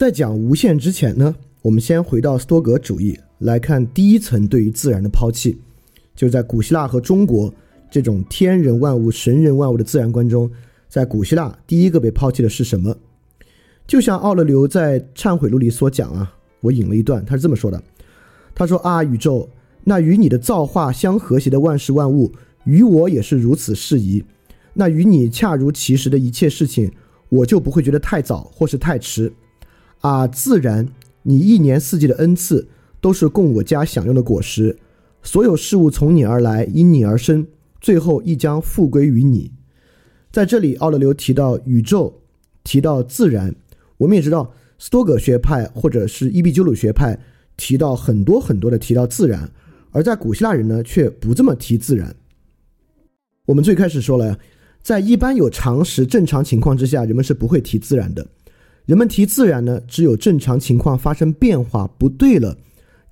在讲无限之前呢，我们先回到斯多格主义来看第一层对于自然的抛弃，就在古希腊和中国这种天人万物、神人万物的自然观中，在古希腊第一个被抛弃的是什么？就像奥勒留在《忏悔录》里所讲啊，我引了一段，他是这么说的：“他说啊，宇宙，那与你的造化相和谐的万事万物，与我也是如此适宜。那与你恰如其时的一切事情，我就不会觉得太早或是太迟。啊，自然，你一年四季的恩赐都是供我家享用的果实，所有事物从你而来，因你而生，最后亦将复归于你。”在这里，奥勒留提到宇宙，提到自然。我们也知道，斯多葛学派或者是伊壁鸠鲁学派提到很多很多的提到自然，而在古希腊人呢却不这么提自然。我们最开始说了，在一般有常识、正常情况之下，人们是不会提自然的。人们提自然呢，只有正常情况发生变化不对了，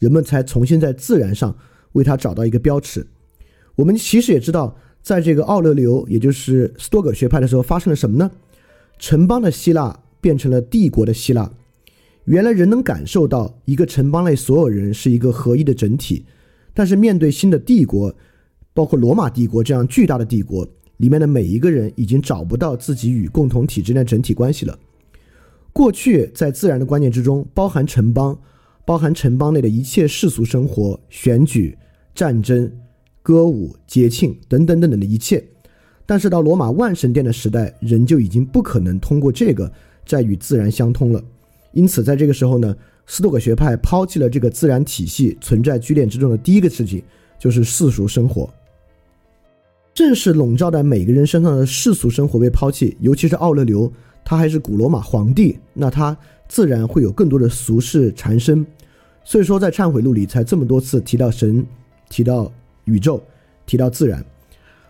人们才重新在自然上为它找到一个标尺。我们其实也知道。在这个奥勒留，也就是斯多葛学派的时候，发生了什么呢？城邦的希腊变成了帝国的希腊。原来人能感受到一个城邦内所有人是一个合一的整体，但是面对新的帝国，包括罗马帝国这样巨大的帝国，里面的每一个人已经找不到自己与共同体之间的整体关系了。过去在自然的观念之中，包含城邦，包含城邦内的一切世俗生活、选举、战争。歌舞、节庆等等等等的一切，但是到罗马万神殿的时代，人就已经不可能通过这个再与自然相通了。因此，在这个时候呢，斯多葛学派抛弃了这个自然体系存在居恋之中的第一个事情，就是世俗生活。正是笼罩在每个人身上的世俗生活被抛弃，尤其是奥勒留，他还是古罗马皇帝，那他自然会有更多的俗事缠身。所以说，在忏悔录里才这么多次提到神，提到。宇宙提到自然，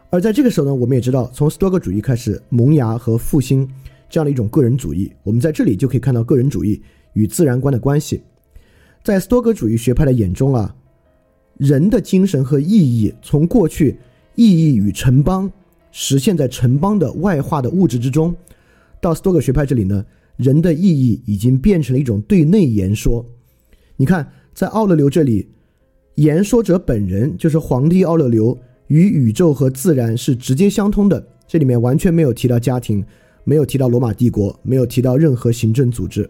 而在这个时候呢，我们也知道，从斯多葛主义开始萌芽和复兴这样的一种个人主义，我们在这里就可以看到个人主义与自然观的关系。在斯多葛主义学派的眼中啊，人的精神和意义从过去意义与城邦实现在城邦的外化的物质之中，到斯多葛学派这里呢，人的意义已经变成了一种对内言说。你看，在奥勒留这里。言说者本人就是皇帝奥勒留，与宇宙和自然是直接相通的。这里面完全没有提到家庭，没有提到罗马帝国，没有提到任何行政组织。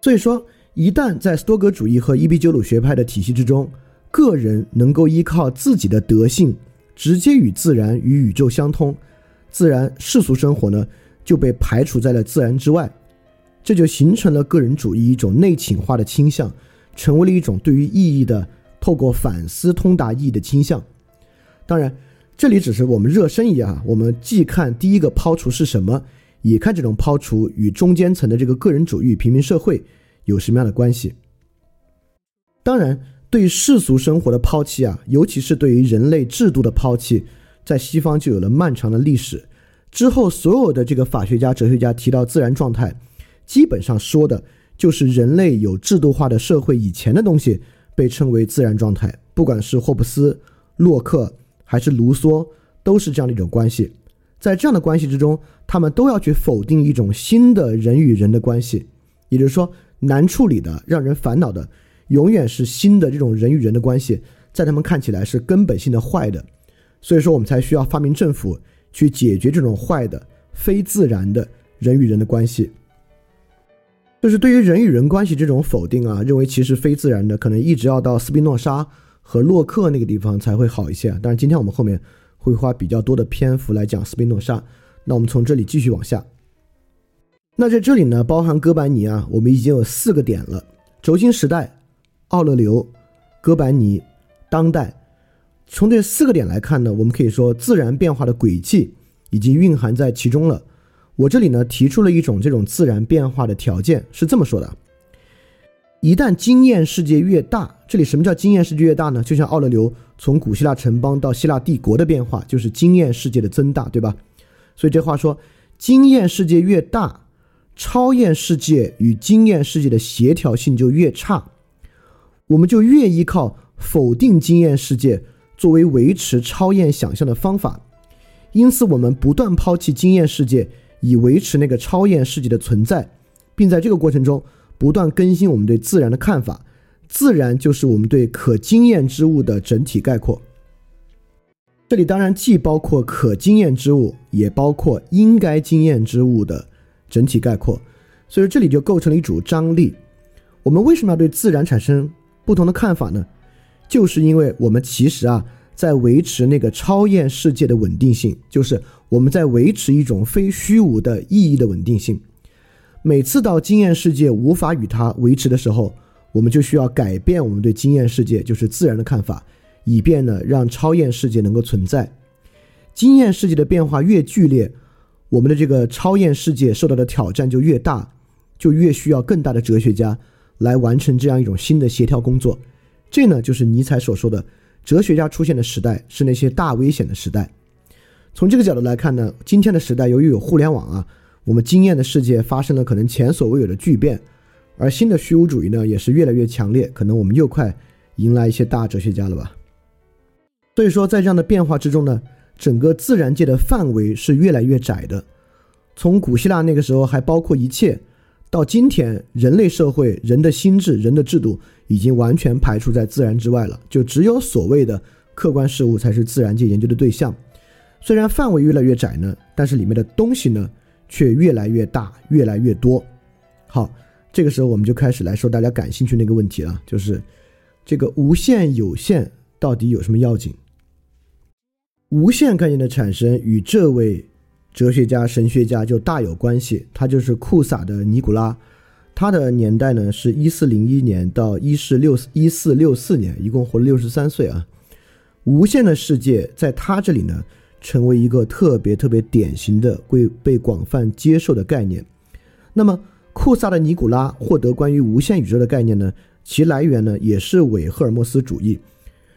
所以说，一旦在斯多葛主义和伊壁鸠鲁学派的体系之中，个人能够依靠自己的德性，直接与自然与宇宙相通，自然世俗生活呢就被排除在了自然之外，这就形成了个人主义一种内倾化的倾向。成为了一种对于意义的透过反思通达意义的倾向。当然，这里只是我们热身一下，我们既看第一个抛除是什么，也看这种抛除与中间层的这个个人主义平民社会有什么样的关系。当然，对世俗生活的抛弃啊，尤其是对于人类制度的抛弃，在西方就有了漫长的历史。之后，所有的这个法学家、哲学家提到自然状态，基本上说的。就是人类有制度化的社会以前的东西被称为自然状态，不管是霍布斯、洛克还是卢梭，都是这样的一种关系。在这样的关系之中，他们都要去否定一种新的人与人的关系，也就是说，难处理的、让人烦恼的，永远是新的这种人与人的关系，在他们看起来是根本性的坏的。所以说，我们才需要发明政府去解决这种坏的、非自然的人与人的关系。就是对于人与人关系这种否定啊，认为其实非自然的，可能一直要到斯宾诺莎和洛克那个地方才会好一些。但是，今天我们后面会花比较多的篇幅来讲斯宾诺莎。那我们从这里继续往下。那在这里呢，包含哥白尼啊，我们已经有四个点了：轴心时代、奥勒留、哥白尼、当代。从这四个点来看呢，我们可以说自然变化的轨迹已经蕴含在其中了。我这里呢提出了一种这种自然变化的条件，是这么说的：一旦经验世界越大，这里什么叫经验世界越大呢？就像奥勒留从古希腊城邦到希腊帝国的变化，就是经验世界的增大，对吧？所以这话说，经验世界越大，超验世界与经验世界的协调性就越差，我们就越依靠否定经验世界作为维持超验想象的方法，因此我们不断抛弃经验世界。以维持那个超验世界的存在，并在这个过程中不断更新我们对自然的看法。自然就是我们对可经验之物的整体概括。这里当然既包括可经验之物，也包括应该经验之物的整体概括。所以这里就构成了一组张力。我们为什么要对自然产生不同的看法呢？就是因为我们其实啊，在维持那个超验世界的稳定性，就是我们在维持一种非虚无的意义的稳定性。每次到经验世界无法与它维持的时候，我们就需要改变我们对经验世界，就是自然的看法，以便呢让超验世界能够存在。经验世界的变化越剧烈，我们的这个超验世界受到的挑战就越大，就越需要更大的哲学家来完成这样一种新的协调工作。这呢就是尼采所说的，哲学家出现的时代是那些大危险的时代。从这个角度来看呢，今天的时代由于有互联网啊，我们经验的世界发生了可能前所未有的巨变。而新的虚无主义呢，也是越来越强烈，可能我们又快迎来一些大哲学家了吧。所以说，在这样的变化之中呢，整个自然界的范围是越来越窄的。从古希腊那个时候还包括一切，到今天人类社会、人的心智、人的制度已经完全排除在自然之外了，就只有所谓的客观事物才是自然界研究的对象。虽然范围越来越窄呢，但是里面的东西呢却越来越大、越来越多。好。这个时候，我们就开始来说大家感兴趣那个问题了，就是这个无限有限到底有什么要紧？无限概念的产生与这位哲学家、神学家就大有关系。他就是库萨的尼古拉，他的年代呢是一四零一年到一四六一四六四年，一共活了六十三岁啊。无限的世界在他这里呢，成为一个特别特别典型的、被被广泛接受的概念。那么。库萨的尼古拉获得关于无限宇宙的概念呢，其来源呢也是伪赫尔墨斯主义。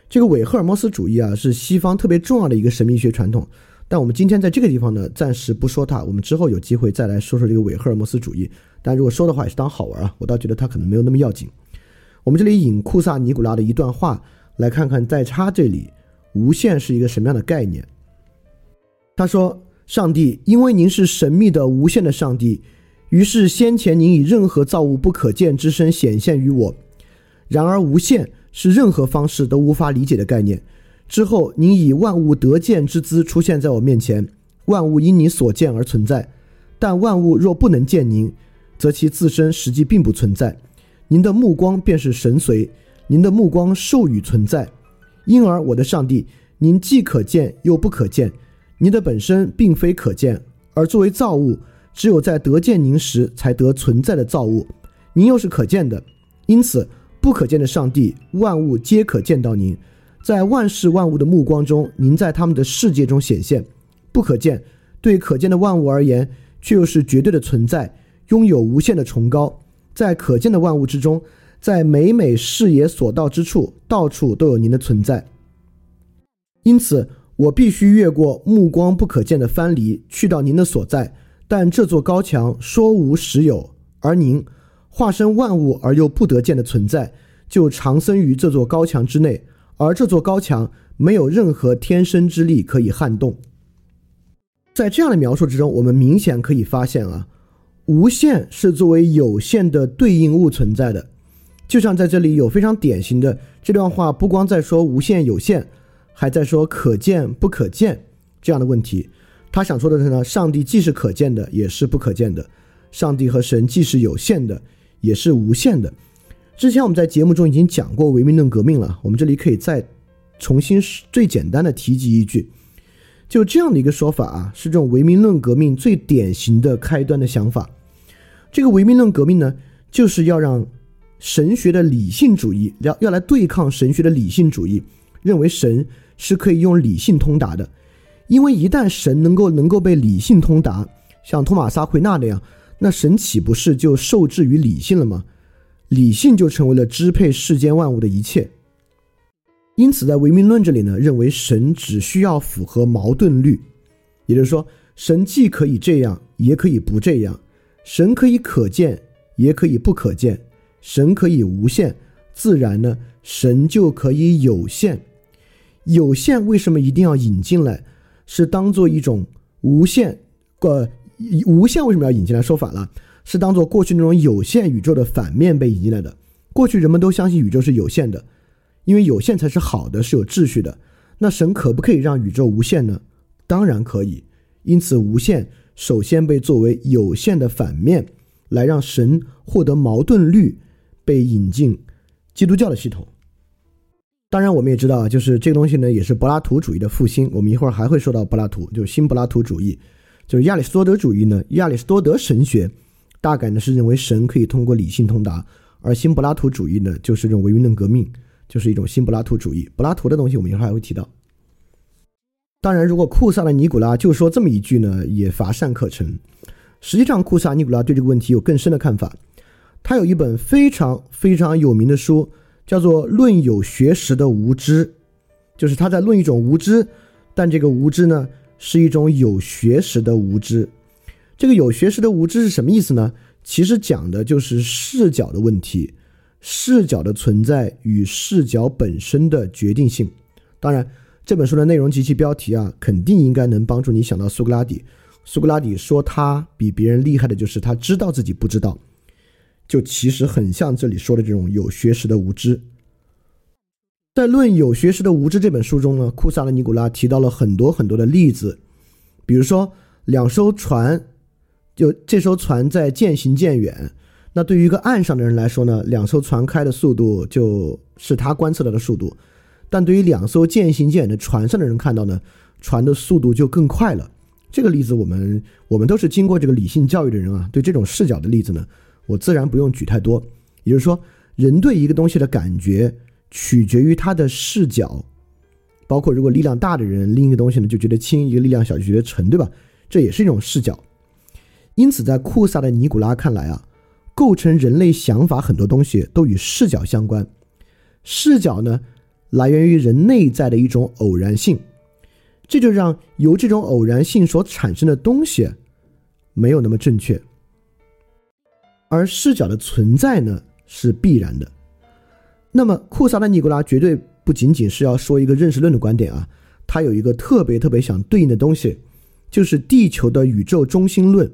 这个伪赫尔墨斯主义啊，是西方特别重要的一个神秘学传统。但我们今天在这个地方呢，暂时不说它。我们之后有机会再来说说这个伪赫尔墨斯主义。但如果说的话，也是当好玩啊。我倒觉得他可能没有那么要紧。我们这里引库萨尼古拉的一段话，来看看在他这里，无限是一个什么样的概念。他说：“上帝，因为您是神秘的无限的上帝。”于是，先前您以任何造物不可见之身显现于我；然而，无限是任何方式都无法理解的概念。之后，您以万物得见之姿出现在我面前，万物因你所见而存在。但万物若不能见您，则其自身实际并不存在。您的目光便是神随，您的目光授予存在。因而，我的上帝，您既可见又不可见，您的本身并非可见，而作为造物。只有在得见您时才得存在的造物，您又是可见的，因此不可见的上帝，万物皆可见到您，在万事万物的目光中，您在他们的世界中显现，不可见，对可见的万物而言，却又是绝对的存在，拥有无限的崇高，在可见的万物之中，在每每视野所到之处，到处都有您的存在，因此我必须越过目光不可见的藩篱，去到您的所在。但这座高墙说无实有，而您化身万物而又不得见的存在，就长生于这座高墙之内，而这座高墙没有任何天生之力可以撼动。在这样的描述之中，我们明显可以发现啊，无限是作为有限的对应物存在的，就像在这里有非常典型的这段话，不光在说无限有限，还在说可见不可见这样的问题。他想说的是呢，上帝既是可见的，也是不可见的；上帝和神既是有限的，也是无限的。之前我们在节目中已经讲过唯名论革命了，我们这里可以再重新最简单的提及一句，就这样的一个说法啊，是这种唯名论革命最典型的开端的想法。这个唯名论革命呢，就是要让神学的理性主义要要来对抗神学的理性主义，认为神是可以用理性通达的。因为一旦神能够能够被理性通达，像托马斯·奎那那样，那神岂不是就受制于理性了吗？理性就成为了支配世间万物的一切。因此，在唯名论这里呢，认为神只需要符合矛盾律，也就是说，神既可以这样，也可以不这样；神可以可见，也可以不可见；神可以无限，自然呢，神就可以有限。有限为什么一定要引进来？是当做一种无限，呃，无限为什么要引进来？说反了，是当做过去那种有限宇宙的反面被引进来的。过去人们都相信宇宙是有限的，因为有限才是好的，是有秩序的。那神可不可以让宇宙无限呢？当然可以。因此，无限首先被作为有限的反面，来让神获得矛盾律，被引进基督教的系统。当然，我们也知道，就是这个东西呢，也是柏拉图主义的复兴。我们一会儿还会说到柏拉图，就是新柏拉图主义，就是亚里士多德主义呢。亚里士多德神学大概呢是认为神可以通过理性通达，而新柏拉图主义呢就是这种唯物论革命，就是一种新柏拉图主义。柏拉图的东西我们一会儿还会提到。当然，如果库萨的尼古拉就说这么一句呢，也乏善可陈。实际上，库萨尼古拉对这个问题有更深的看法。他有一本非常非常有名的书，叫做《论有学识的无知》，就是他在论一种无知，但这个无知呢，是一种有学识的无知。这个有学识的无知是什么意思呢？其实讲的就是视角的问题，视角的存在与视角本身的决定性。当然。这本书的内容及其标题啊，肯定应该能帮助你想到苏格拉底。苏格拉底说他比别人厉害的就是他知道自己不知道，就其实很像这里说的这种有学识的无知。在《论有学识的无知》这本书中呢，库萨的尼古拉提到了很多很多的例子，比如说两艘船，就这艘船在渐行渐远。那对于一个岸上的人来说呢，两艘船开的速度就是他观测到的速度。但对于两艘渐行渐远的船上的人看到呢，船的速度就更快了。这个例子我们我们都是经过这个理性教育的人啊，对这种视角的例子呢，我自然不用举太多。也就是说，人对一个东西的感觉取决于他的视角，包括如果力量大的人拎一个东西呢就觉得轻，一个力量小就觉得沉，对吧？这也是一种视角。因此，在库萨的尼古拉看来啊，构成人类想法很多东西都与视角相关。视角呢？来源于人内在的一种偶然性，这就让由这种偶然性所产生的东西没有那么正确，而视角的存在呢是必然的。那么库萨的尼古拉绝对不仅仅是要说一个认识论的观点啊，他有一个特别特别想对应的东西，就是地球的宇宙中心论。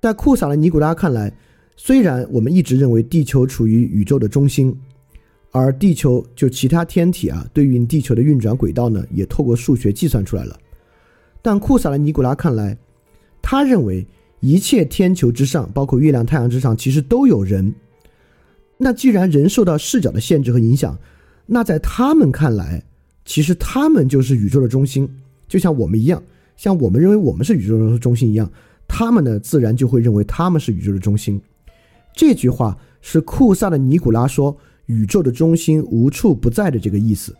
在库萨的尼古拉看来，虽然我们一直认为地球处于宇宙的中心。而地球就其他天体啊，对应地球的运转轨道呢，也透过数学计算出来了。但库萨的尼古拉看来，他认为一切天球之上，包括月亮、太阳之上，其实都有人。那既然人受到视角的限制和影响，那在他们看来，其实他们就是宇宙的中心，就像我们一样，像我们认为我们是宇宙的中心一样，他们呢，自然就会认为他们是宇宙的中心。这句话是库萨的尼古拉说。宇宙的中心无处不在的这个意思，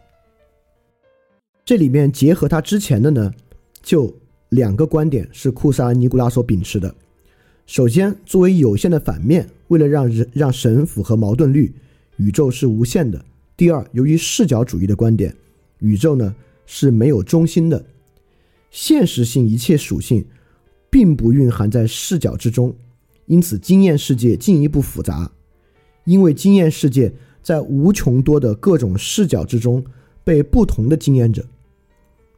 这里面结合他之前的呢，就两个观点是库萨尼古拉所秉持的。首先，作为有限的反面，为了让人让神符合矛盾律，宇宙是无限的。第二，由于视角主义的观点，宇宙呢是没有中心的，现实性一切属性并不蕴含在视角之中，因此经验世界进一步复杂，因为经验世界。在无穷多的各种视角之中，被不同的经验者，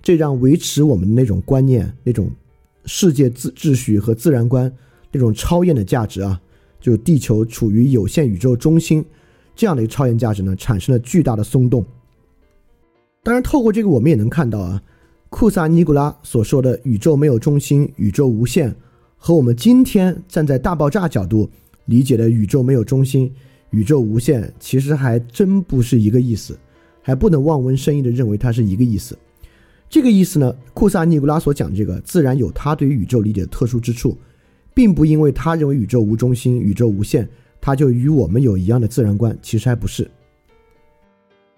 这让维持我们的那种观念、那种世界秩秩序和自然观那种超验的价值啊，就地球处于有限宇宙中心这样的一个超验价值呢，产生了巨大的松动。当然，透过这个我们也能看到啊，库萨尼古拉所说的宇宙没有中心、宇宙无限，和我们今天站在大爆炸角度理解的宇宙没有中心。宇宙无限其实还真不是一个意思，还不能望文生义的认为它是一个意思。这个意思呢，库萨尼古拉所讲这个自然有他对于宇宙理解的特殊之处，并不因为他认为宇宙无中心、宇宙无限，他就与我们有一样的自然观。其实还不是。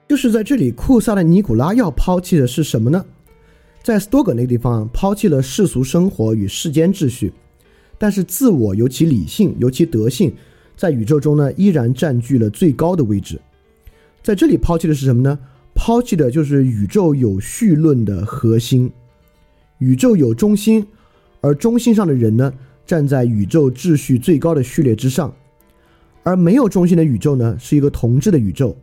就是在这里，库萨的尼古拉要抛弃的是什么呢？在斯多葛那个地方，抛弃了世俗生活与世间秩序，但是自我尤其理性，尤其德性。在宇宙中呢，依然占据了最高的位置。在这里抛弃的是什么呢？抛弃的就是宇宙有序论的核心。宇宙有中心，而中心上的人呢，站在宇宙秩序最高的序列之上。而没有中心的宇宙呢，是一个同质的宇宙。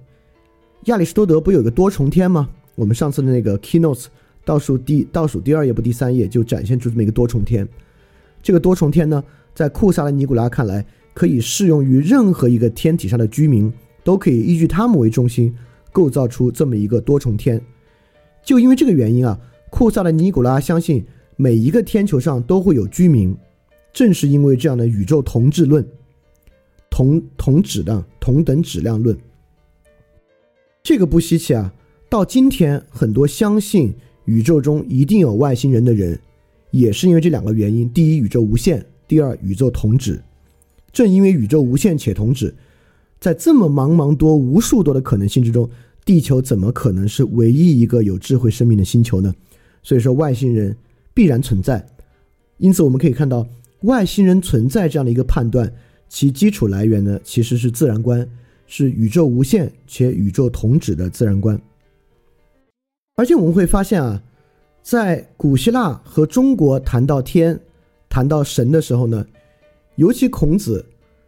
亚里士多德不有个多重天吗？我们上次的那个 keynotes 倒数第倒数第二页不第三页就展现出这么一个多重天。这个多重天呢？在库萨的尼古拉看来，可以适用于任何一个天体上的居民，都可以依据他们为中心构造出这么一个多重天。就因为这个原因啊，库萨的尼古拉相信每一个天球上都会有居民。正是因为这样的宇宙同质论、同同质量、同等质量论，这个不稀奇啊。到今天，很多相信宇宙中一定有外星人的人，也是因为这两个原因：第一，宇宙无限；第二，宇宙同质。正因为宇宙无限且同质，在这么茫茫多、无数多的可能性之中，地球怎么可能是唯一一个有智慧生命的星球呢？所以说，外星人必然存在。因此，我们可以看到。外星人存在这样的一个判断，其基础来源呢，其实是自然观，是宇宙无限且宇宙同质的自然观。而且我们会发现啊，在古希腊和中国谈到天、谈到神的时候呢，尤其孔子，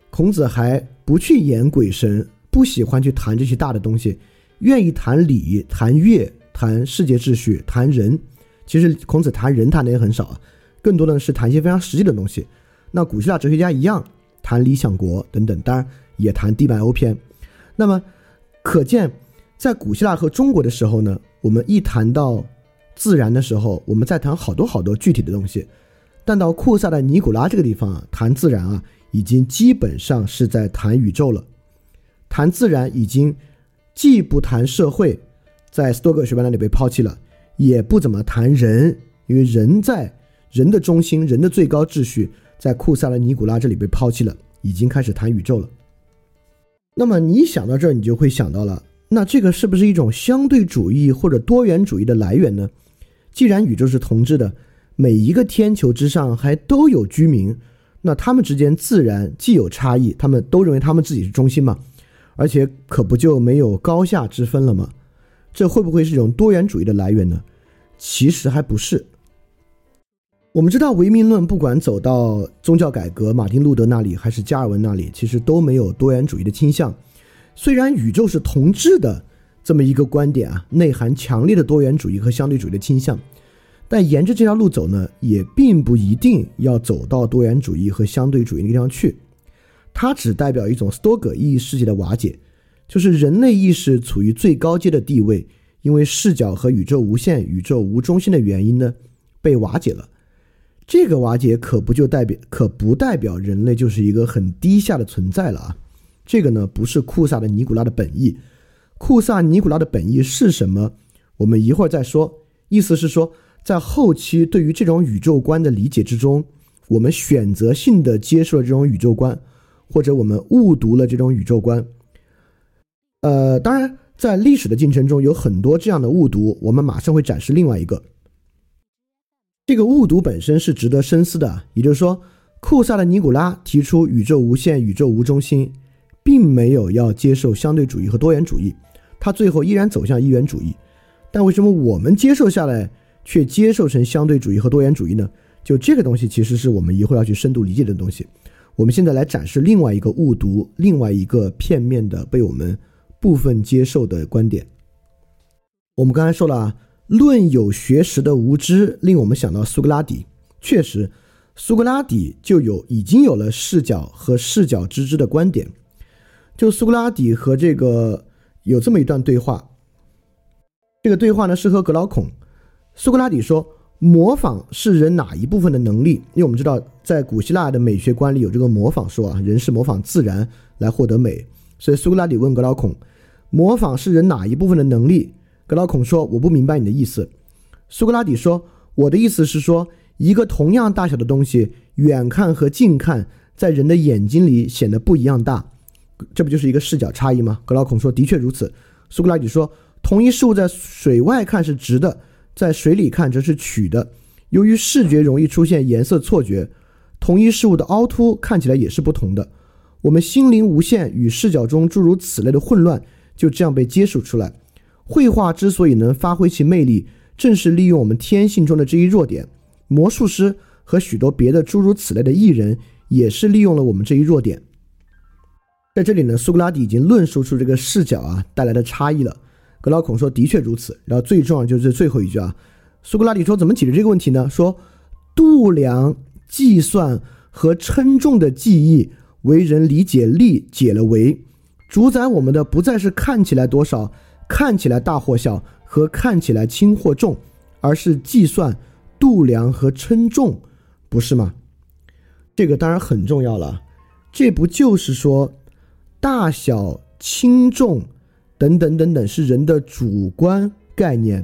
孔子还不去演鬼神，不喜欢去谈这些大的东西，愿意谈礼、谈乐、谈世界秩序、谈人。其实孔子谈人谈的也很少啊。更多的是谈一些非常实际的东西，那古希腊哲学家一样谈理想国等等，当然也谈地板欧篇。那么，可见在古希腊和中国的时候呢，我们一谈到自然的时候，我们在谈好多好多具体的东西。但到库萨的尼古拉这个地方啊，谈自然啊，已经基本上是在谈宇宙了。谈自然已经既不谈社会，在斯多葛学派那里被抛弃了，也不怎么谈人，因为人在。人的中心，人的最高秩序，在库萨的尼古拉这里被抛弃了，已经开始谈宇宙了。那么你想到这儿，你就会想到了，那这个是不是一种相对主义或者多元主义的来源呢？既然宇宙是同质的，每一个天球之上还都有居民，那他们之间自然既有差异，他们都认为他们自己是中心嘛，而且可不就没有高下之分了吗？这会不会是一种多元主义的来源呢？其实还不是。我们知道唯命论不管走到宗教改革，马丁路德那里还是加尔文那里，其实都没有多元主义的倾向。虽然宇宙是同质的这么一个观点啊，内含强烈的多元主义和相对主义的倾向，但沿着这条路走呢，也并不一定要走到多元主义和相对主义那个地方去。它只代表一种多葛意义世界的瓦解，就是人类意识处于最高阶的地位，因为视角和宇宙无限、宇宙无中心的原因呢，被瓦解了。这个瓦解可不就代表，可不代表人类就是一个很低下的存在了啊？这个呢，不是库萨的尼古拉的本意。库萨尼古拉的本意是什么？我们一会儿再说。意思是说，在后期对于这种宇宙观的理解之中，我们选择性的接受了这种宇宙观，或者我们误读了这种宇宙观。呃，当然，在历史的进程中有很多这样的误读，我们马上会展示另外一个。这个误读本身是值得深思的，也就是说，库萨的尼古拉提出宇宙无限、宇宙无中心，并没有要接受相对主义和多元主义，他最后依然走向一元主义。但为什么我们接受下来却接受成相对主义和多元主义呢？就这个东西，其实是我们一会儿要去深度理解的东西。我们现在来展示另外一个误读，另外一个片面的被我们部分接受的观点。我们刚才说了啊。论有学识的无知，令我们想到苏格拉底。确实，苏格拉底就有已经有了视角和视角之知的观点。就苏格拉底和这个有这么一段对话，这个对话呢是和格老孔。苏格拉底说：“模仿是人哪一部分的能力？”因为我们知道，在古希腊的美学观里有这个模仿说啊，人是模仿自然来获得美。所以苏格拉底问格老孔：“模仿是人哪一部分的能力？”格老孔说：“我不明白你的意思。”苏格拉底说：“我的意思是说，一个同样大小的东西，远看和近看，在人的眼睛里显得不一样大，这不就是一个视角差异吗？”格老孔说：“的确如此。”苏格拉底说：“同一事物在水外看是直的，在水里看则是曲的。由于视觉容易出现颜色错觉，同一事物的凹凸看起来也是不同的。我们心灵无限与视角中诸如此类的混乱，就这样被揭示出来。”绘画之所以能发挥其魅力，正是利用我们天性中的这一弱点。魔术师和许多别的诸如此类的艺人，也是利用了我们这一弱点。在这里呢，苏格拉底已经论述出这个视角啊带来的差异了。格劳孔说：“的确如此。”然后最重要就是最后一句啊，苏格拉底说：“怎么解决这个问题呢？说度量、计算和称重的记忆为人理解力解了围，主宰我们的不再是看起来多少、看起来大或小和看起来轻或重，而是计算、度量和称重，不是吗？这个当然很重要了。这不就是说，大小、轻重等等等等是人的主观概念，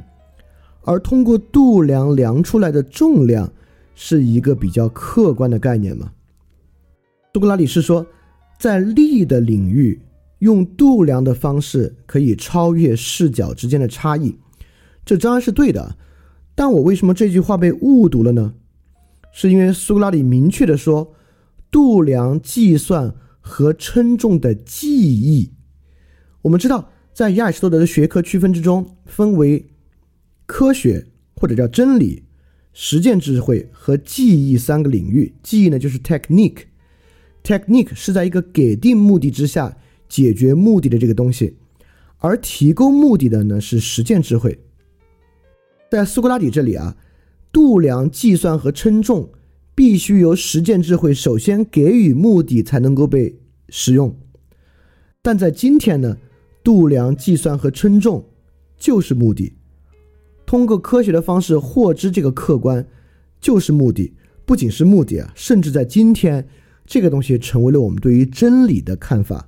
而通过度量量出来的重量是一个比较客观的概念吗？苏格拉底是说，在力的领域，用度量的方式可以超越视角之间的差异，这当然是对的。但我为什么这句话被误读了呢？是因为苏格拉底明确的说。度量、计算和称重的记忆，我们知道，在亚里士多德的学科区分之中，分为科学或者叫真理、实践智慧和记忆三个领域。记忆呢，就是 technique，technique 是在一个给定目的之下解决目的的这个东西，而提供目的的呢是实践智慧。在苏格拉底这里啊，度量、计算和称重。必须由实践智慧首先给予目的，才能够被使用。但在今天呢，度量、计算和称重就是目的。通过科学的方式获知这个客观，就是目的。不仅是目的啊，甚至在今天，这个东西成为了我们对于真理的看法。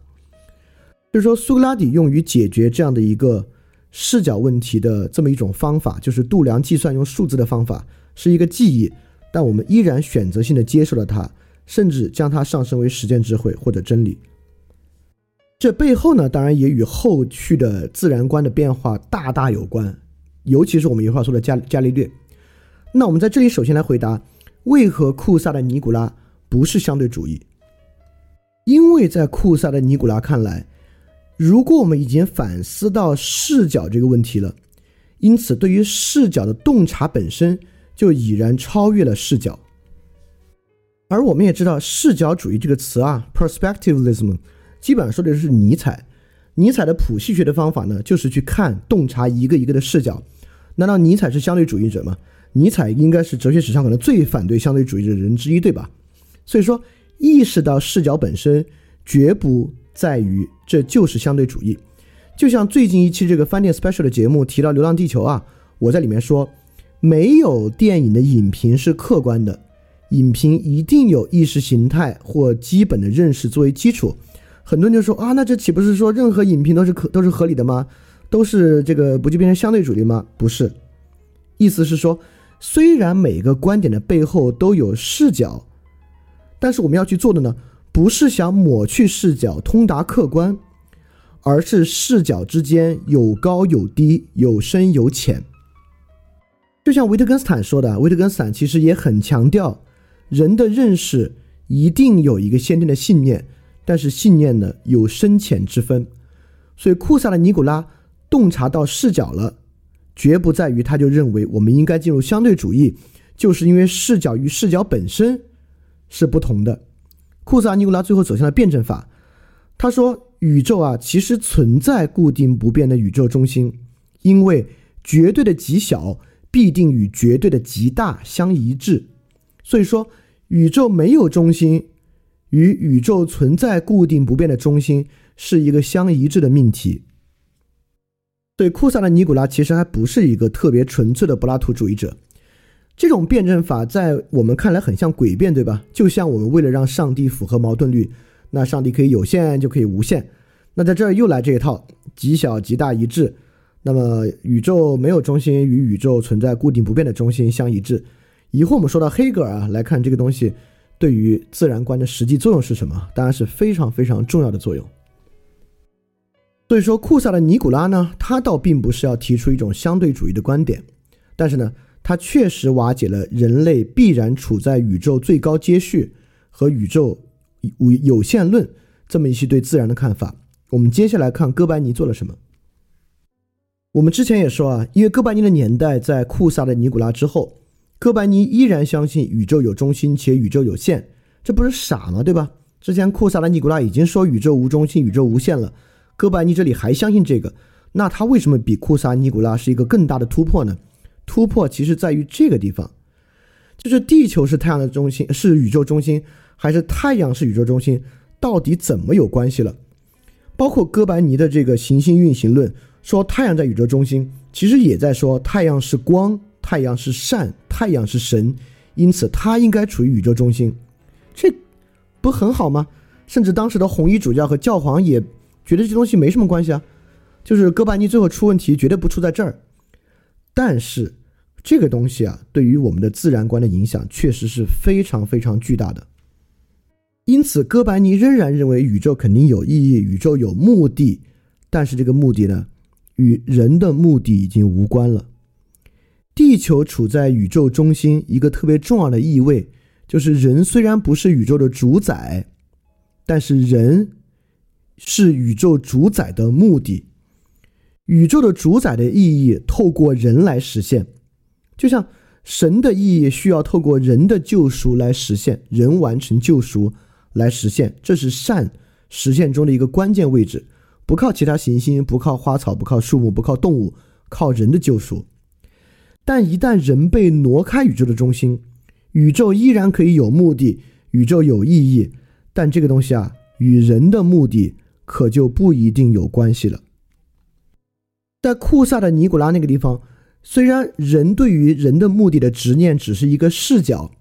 就是说，苏格拉底用于解决这样的一个视角问题的这么一种方法，就是度量、计算用数字的方法，是一个记忆。但我们依然选择性的接受了它，甚至将它上升为实践智慧或者真理。这背后呢，当然也与后续的自然观的变化大大有关，尤其是我们一会儿说的伽伽利略。那我们在这里首先来回答：为何库萨的尼古拉不是相对主义？因为在库萨的尼古拉看来，如果我们已经反思到视角这个问题了，因此对于视角的洞察本身。就已然超越了视角，而我们也知道“视角主义”这个词啊，perspectivism，基本上说的是尼采。尼采的谱系学的方法呢，就是去看、洞察一个一个的视角。难道尼采是相对主义者吗？尼采应该是哲学史上可能最反对相对主义的人之一，对吧？所以说，意识到视角本身，绝不在于这就是相对主义。就像最近一期这个饭店 special 的节目提到《流浪地球》啊，我在里面说。没有电影的影评是客观的，影评一定有意识形态或基本的认识作为基础。很多人就说啊，那这岂不是说任何影评都是可都是合理的吗？都是这个不就变成相对主义吗？不是，意思是说，虽然每个观点的背后都有视角，但是我们要去做的呢，不是想抹去视角通达客观，而是视角之间有高有低，有深有浅。就像维特根斯坦说的，维特根斯坦其实也很强调，人的认识一定有一个先天的信念，但是信念呢有深浅之分。所以库萨的尼古拉洞察到视角了，绝不在于他就认为我们应该进入相对主义，就是因为视角与视角本身是不同的。库萨尼古拉最后走向了辩证法，他说宇宙啊其实存在固定不变的宇宙中心，因为绝对的极小。必定与绝对的极大相一致，所以说宇宙没有中心，与宇宙存在固定不变的中心是一个相一致的命题。对库萨的尼古拉其实还不是一个特别纯粹的柏拉图主义者，这种辩证法在我们看来很像诡辩，对吧？就像我们为了让上帝符合矛盾律，那上帝可以有限就可以无限，那在这儿又来这一套极小极大一致。那么，宇宙没有中心与宇宙存在固定不变的中心相一致。以后我们说到黑格尔啊，来看这个东西对于自然观的实际作用是什么？当然是非常非常重要的作用。所以说，库萨的尼古拉呢，他倒并不是要提出一种相对主义的观点，但是呢，他确实瓦解了人类必然处在宇宙最高阶序和宇宙有有限论这么一些对自然的看法。我们接下来看哥白尼做了什么。我们之前也说啊，因为哥白尼的年代在库萨的尼古拉之后，哥白尼依然相信宇宙有中心且宇宙有限，这不是傻吗？对吧？之前库萨的尼古拉已经说宇宙无中心、宇宙无限了，哥白尼这里还相信这个，那他为什么比库萨尼古拉是一个更大的突破呢？突破其实在于这个地方，就是地球是太阳的中心，是宇宙中心，还是太阳是宇宙中心，到底怎么有关系了？包括哥白尼的这个行星运行论，说太阳在宇宙中心，其实也在说太阳是光，太阳是善，太阳是神，因此它应该处于宇宙中心，这不很好吗？甚至当时的红衣主教和教皇也觉得这东西没什么关系啊，就是哥白尼最后出问题绝对不出在这儿，但是这个东西啊，对于我们的自然观的影响确实是非常非常巨大的。因此，哥白尼仍然认为宇宙肯定有意义，宇宙有目的，但是这个目的呢，与人的目的已经无关了。地球处在宇宙中心，一个特别重要的意味就是人虽然不是宇宙的主宰，但是人是宇宙主宰的目的。宇宙的主宰的意义透过人来实现，就像神的意义需要透过人的救赎来实现，人完成救赎。来实现，这是善实现中的一个关键位置。不靠其他行星，不靠花草，不靠树木，不靠动物，靠人的救赎。但一旦人被挪开宇宙的中心，宇宙依然可以有目的，宇宙有意义。但这个东西啊，与人的目的可就不一定有关系了。在库萨的尼古拉那个地方，虽然人对于人的目的的执念只是一个视角，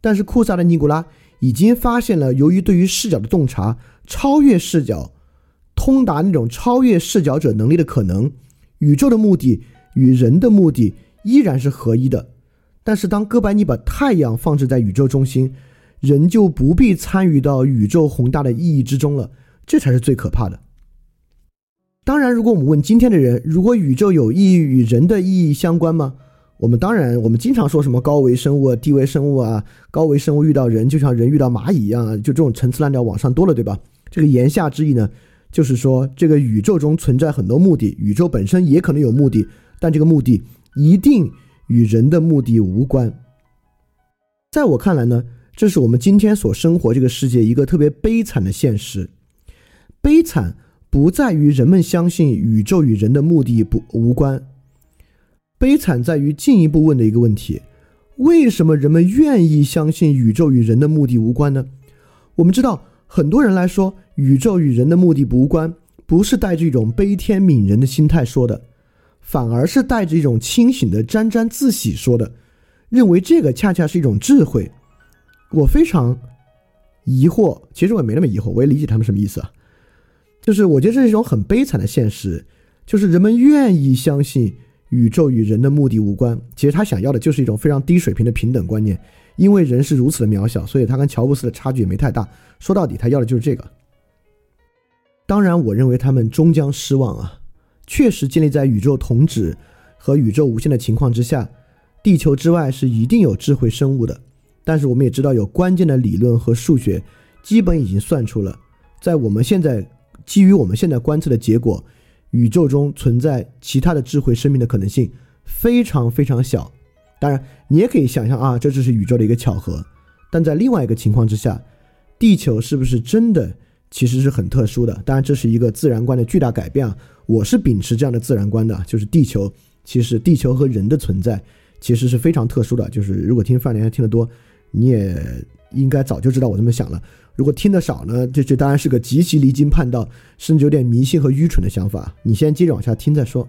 但是库萨的尼古拉。已经发现了，由于对于视角的洞察，超越视角，通达那种超越视角者能力的可能，宇宙的目的与人的目的依然是合一的。但是，当哥白尼把太阳放置在宇宙中心，人就不必参与到宇宙宏大的意义之中了，这才是最可怕的。当然，如果我们问今天的人，如果宇宙有意义与人的意义相关吗？我们当然，我们经常说什么高维生物啊、低维生物啊，高维生物遇到人就像人遇到蚂蚁一样啊，就这种陈词滥调往上多了，对吧？这个言下之意呢，就是说这个宇宙中存在很多目的，宇宙本身也可能有目的，但这个目的一定与人的目的无关。在我看来呢，这是我们今天所生活这个世界一个特别悲惨的现实。悲惨不在于人们相信宇宙与人的目的不无关。悲惨在于进一步问的一个问题：为什么人们愿意相信宇宙与人的目的无关呢？我们知道，很多人来说，宇宙与人的目的不无关，不是带着一种悲天悯人的心态说的，反而是带着一种清醒的沾沾自喜说的，认为这个恰恰是一种智慧。我非常疑惑，其实我也没那么疑惑，我也理解他们什么意思啊，就是我觉得这是一种很悲惨的现实，就是人们愿意相信。宇宙与人的目的无关，其实他想要的就是一种非常低水平的平等观念。因为人是如此的渺小，所以他跟乔布斯的差距也没太大。说到底，他要的就是这个。当然，我认为他们终将失望啊！确实，建立在宇宙同质和宇宙无限的情况之下，地球之外是一定有智慧生物的。但是，我们也知道，有关键的理论和数学基本已经算出了，在我们现在基于我们现在观测的结果。宇宙中存在其他的智慧生命的可能性非常非常小，当然你也可以想象啊，这只是宇宙的一个巧合。但在另外一个情况之下，地球是不是真的其实是很特殊的？当然这是一个自然观的巨大改变啊。我是秉持这样的自然观的，就是地球其实地球和人的存在其实是非常特殊的。就是如果听范连听得多，你也应该早就知道我这么想了。如果听得少呢，这这当然是个极其离经叛道，甚至有点迷信和愚蠢的想法。你先接着往下听再说。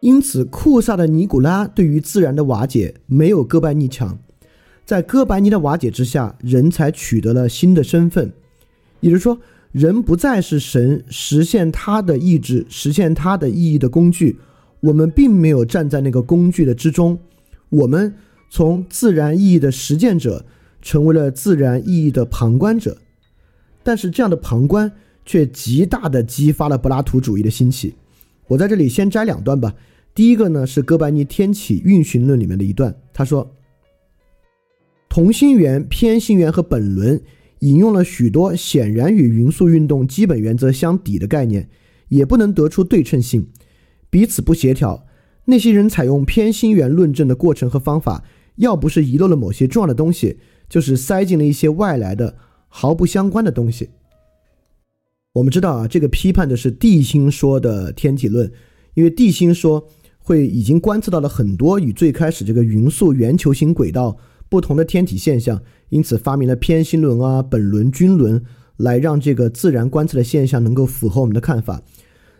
因此，库萨的尼古拉对于自然的瓦解没有哥白尼强，在哥白尼的瓦解之下，人才取得了新的身份，也就是说，人不再是神实现他的意志、实现他的意义的工具。我们并没有站在那个工具的之中，我们从自然意义的实践者。成为了自然意义的旁观者，但是这样的旁观却极大的激发了柏拉图主义的兴起。我在这里先摘两段吧。第一个呢是哥白尼天启运行论里面的一段，他说：“同心圆、偏心圆和本轮引用了许多显然与匀速运动基本原则相抵的概念，也不能得出对称性，彼此不协调。那些人采用偏心圆论证的过程和方法，要不是遗漏了某些重要的东西。”就是塞进了一些外来的、毫不相关的东西。我们知道啊，这个批判的是地心说的天体论，因为地心说会已经观测到了很多与最开始这个匀速圆球形轨道不同的天体现象，因此发明了偏心轮啊、本轮、均轮，来让这个自然观测的现象能够符合我们的看法。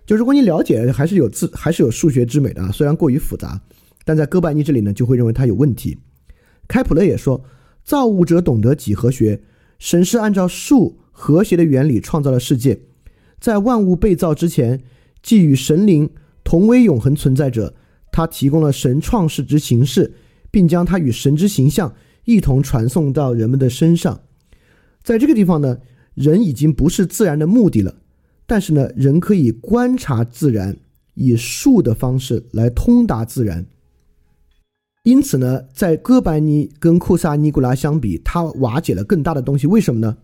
就如果你了解，还是有自还是有数学之美的啊，虽然过于复杂，但在哥白尼这里呢，就会认为它有问题。开普勒也说，造物者懂得几何学，神是按照数和谐的原理创造了世界，在万物被造之前，既与神灵同为永恒存在者，他提供了神创世之形式。并将它与神之形象一同传送到人们的身上，在这个地方呢，人已经不是自然的目的了，但是呢，人可以观察自然，以术的方式来通达自然。因此呢，在哥白尼跟库萨尼古拉相比，他瓦解了更大的东西。为什么呢？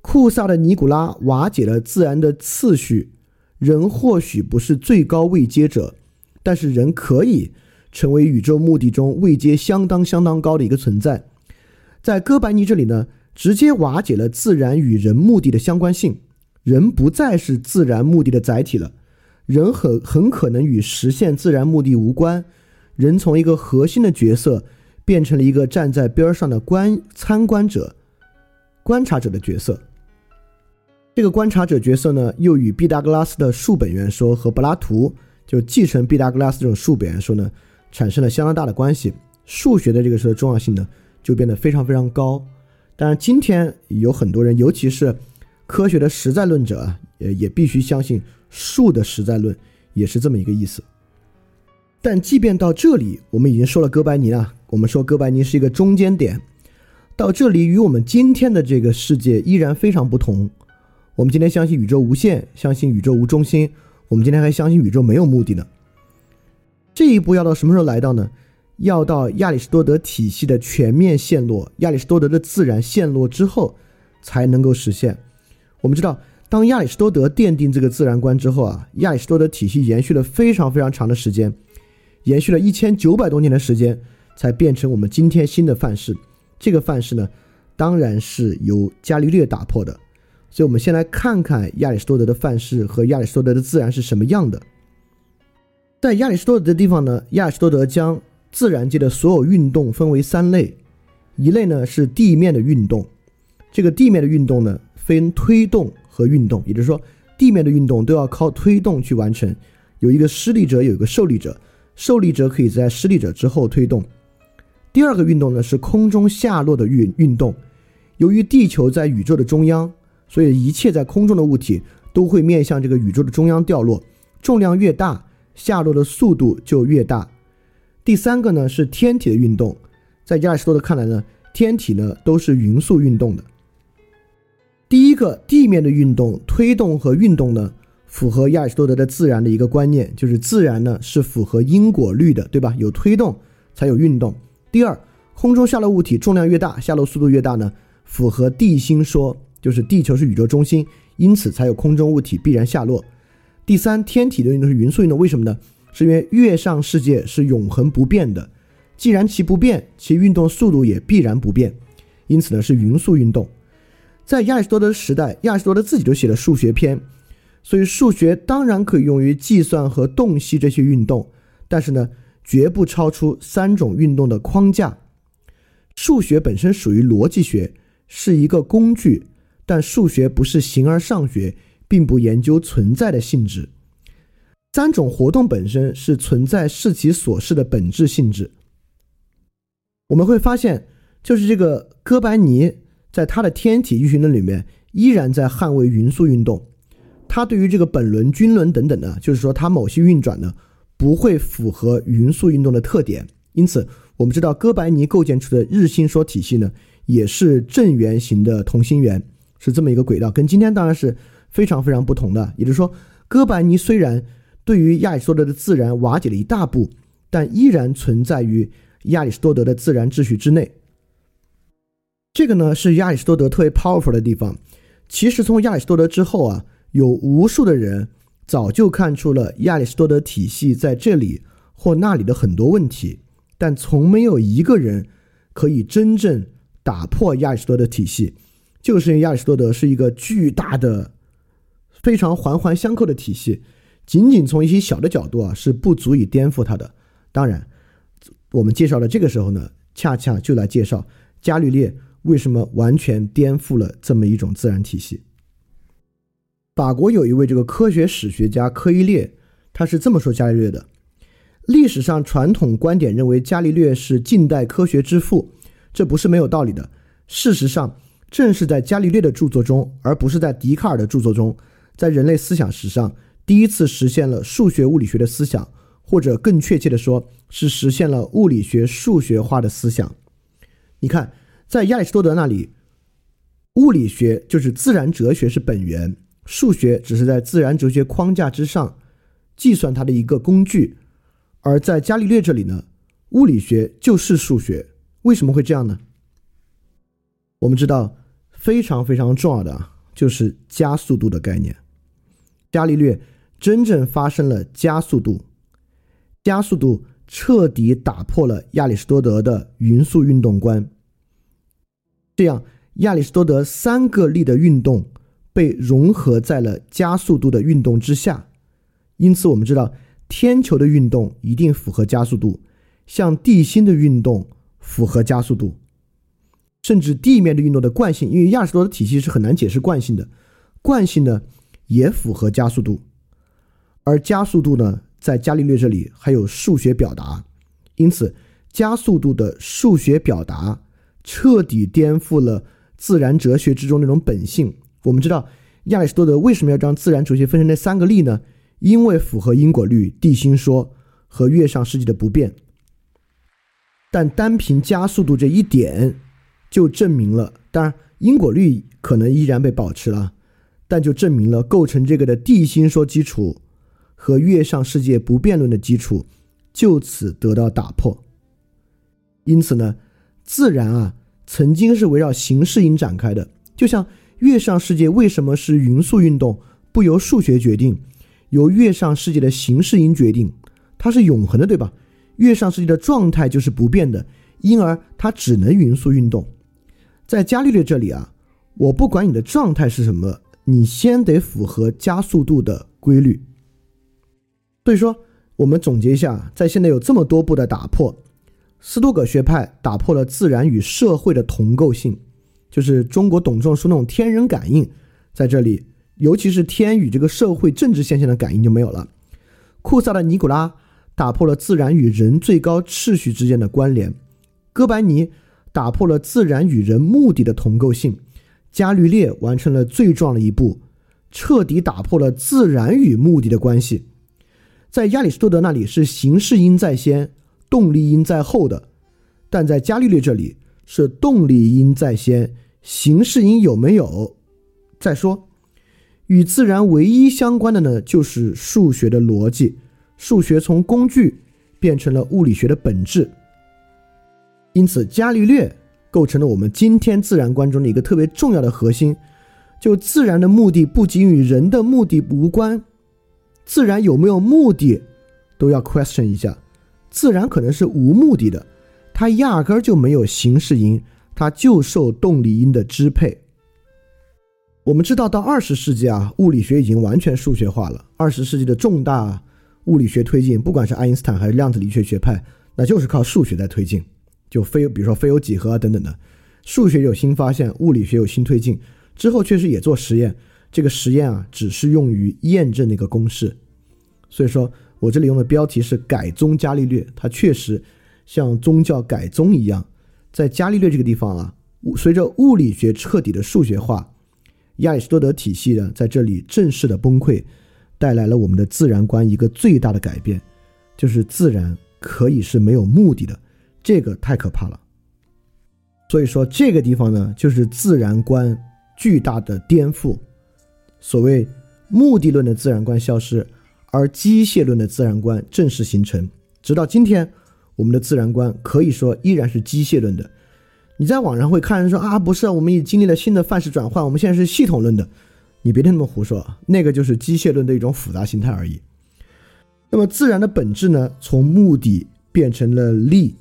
库萨的尼古拉瓦解了自然的次序，人或许不是最高位阶者，但是人可以。成为宇宙目的中位阶相当相当高的一个存在，在哥白尼这里呢，直接瓦解了自然与人目的的相关性，人不再是自然目的的载体了，人很很可能与实现自然目的无关，人从一个核心的角色变成了一个站在边上的观参观者、观察者的角色。这个观察者角色呢，又与毕达哥拉斯的数本源说和柏拉图就继承毕达哥拉斯这种数本源说呢。产生了相当大的关系，数学的这个时候重要性呢就变得非常非常高。当然，今天有很多人，尤其是科学的实在论者啊，也也必须相信数的实在论也是这么一个意思。但即便到这里，我们已经说了哥白尼啊，我们说哥白尼是一个中间点，到这里与我们今天的这个世界依然非常不同。我们今天相信宇宙无限，相信宇宙无中心，我们今天还相信宇宙没有目的呢。这一步要到什么时候来到呢？要到亚里士多德体系的全面陷落，亚里士多德的自然陷落之后，才能够实现。我们知道，当亚里士多德奠定这个自然观之后啊，亚里士多德体系延续了非常非常长的时间，延续了一千九百多年的时间，才变成我们今天新的范式。这个范式呢，当然是由伽利略打破的。所以，我们先来看看亚里士多德的范式和亚里士多德的自然是什么样的。在亚里士多德的地方呢，亚里士多德将自然界的所有运动分为三类，一类呢是地面的运动，这个地面的运动呢分推动和运动，也就是说地面的运动都要靠推动去完成，有一个施力者，有一个受力者，受力者可以在施力者之后推动。第二个运动呢是空中下落的运运动，由于地球在宇宙的中央，所以一切在空中的物体都会面向这个宇宙的中央掉落，重量越大。下落的速度就越大。第三个呢是天体的运动，在亚里士多德看来呢，天体呢都是匀速运动的。第一个地面的运动、推动和运动呢，符合亚里士多德的自然的一个观念，就是自然呢是符合因果律的，对吧？有推动才有运动。第二，空中下落物体重量越大，下落速度越大呢，符合地心说，就是地球是宇宙中心，因此才有空中物体必然下落。第三，天体的运动是匀速运动，为什么呢？是因为月上世界是永恒不变的，既然其不变，其运动速度也必然不变，因此呢是匀速运动。在亚里士多德时代，亚里士多德自己就写了数学篇，所以数学当然可以用于计算和洞悉这些运动，但是呢绝不超出三种运动的框架。数学本身属于逻辑学，是一个工具，但数学不是形而上学。并不研究存在的性质，三种活动本身是存在视其所示的本质性质。我们会发现，就是这个哥白尼在他的天体运行论里面，依然在捍卫匀速运动。他对于这个本轮、均轮等等呢，就是说它某些运转呢不会符合匀速运动的特点。因此，我们知道哥白尼构建出的日心说体系呢，也是正圆形的同心圆，是这么一个轨道，跟今天当然是。非常非常不同的，也就是说，哥白尼虽然对于亚里士多德的自然瓦解了一大步，但依然存在于亚里士多德的自然秩序之内。这个呢是亚里士多德特别 powerful 的地方。其实从亚里士多德之后啊，有无数的人早就看出了亚里士多德体系在这里或那里的很多问题，但从没有一个人可以真正打破亚里士多德体系，就是因为亚里士多德是一个巨大的。非常环环相扣的体系，仅仅从一些小的角度啊，是不足以颠覆它的。当然，我们介绍的这个时候呢，恰恰就来介绍伽利略为什么完全颠覆了这么一种自然体系。法国有一位这个科学史学家科伊列，他是这么说伽利略的：历史上传统观点认为伽利略是近代科学之父，这不是没有道理的。事实上，正是在伽利略的著作中，而不是在笛卡尔的著作中，在人类思想史上第一次实现了数学物理学的思想，或者更确切的说，是实现了物理学数学化的思想。你看，在亚里士多德那里，物理学就是自然哲学是本源。数学只是在自然哲学框架之上计算它的一个工具，而在伽利略这里呢，物理学就是数学。为什么会这样呢？我们知道非常非常重要的，就是加速度的概念。伽利略真正发生了加速度，加速度彻底打破了亚里士多德的匀速运动观。这样，亚里士多德三个力的运动。被融合在了加速度的运动之下，因此我们知道天球的运动一定符合加速度，像地心的运动符合加速度，甚至地面的运动的惯性，因为亚里士多德体系是很难解释惯性的，惯性呢也符合加速度，而加速度呢在伽利略这里还有数学表达，因此加速度的数学表达彻底颠覆了自然哲学之中那种本性。我们知道亚里士多德为什么要将自然哲学分成那三个力呢？因为符合因果律、地心说和月上世纪的不变。但单凭加速度这一点，就证明了，当然因果律可能依然被保持了，但就证明了构成这个的地心说基础和月上世界不变论的基础就此得到打破。因此呢，自然啊曾经是围绕形式因展开的，就像。月上世界为什么是匀速运动？不由数学决定，由月上世界的形式因决定。它是永恒的，对吧？月上世界的状态就是不变的，因而它只能匀速运动。在伽利略这里啊，我不管你的状态是什么，你先得符合加速度的规律。所以说，我们总结一下，在现在有这么多步的打破，斯多葛学派打破了自然与社会的同构性。就是中国董仲舒那种天人感应，在这里，尤其是天与这个社会政治现象的感应就没有了。库萨的尼古拉打破了自然与人最高秩序之间的关联，哥白尼打破了自然与人目的的同构性，伽利略完成了最重要的一步，彻底打破了自然与目的的关系。在亚里士多德那里是形式因在先，动力因在后的，但在伽利略这里是动力因在先。形式因有没有？再说，与自然唯一相关的呢，就是数学的逻辑。数学从工具变成了物理学的本质。因此，伽利略构成了我们今天自然观中的一个特别重要的核心。就自然的目的不仅与人的目的无关，自然有没有目的都要 question 一下。自然可能是无目的的，它压根儿就没有形式因。它就受动力因的支配。我们知道，到二十世纪啊，物理学已经完全数学化了。二十世纪的重大物理学推进，不管是爱因斯坦还是量子力学学派，那就是靠数学在推进。就非比如说非有几何啊等等的，数学有新发现，物理学有新推进之后，确实也做实验。这个实验啊，只是用于验证那个公式。所以说我这里用的标题是“改宗伽利略”，它确实像宗教改宗一样。在伽利略这个地方啊，随着物理学彻底的数学化，亚里士多德体系呢在这里正式的崩溃，带来了我们的自然观一个最大的改变，就是自然可以是没有目的的，这个太可怕了。所以说这个地方呢，就是自然观巨大的颠覆，所谓目的论的自然观消失，而机械论的自然观正式形成，直到今天。我们的自然观可以说依然是机械论的。你在网上会看人说啊，不是，我们已经历了新的范式转换，我们现在是系统论的。你别听他们胡说，那个就是机械论的一种复杂形态而已。那么自然的本质呢，从目的变成了力，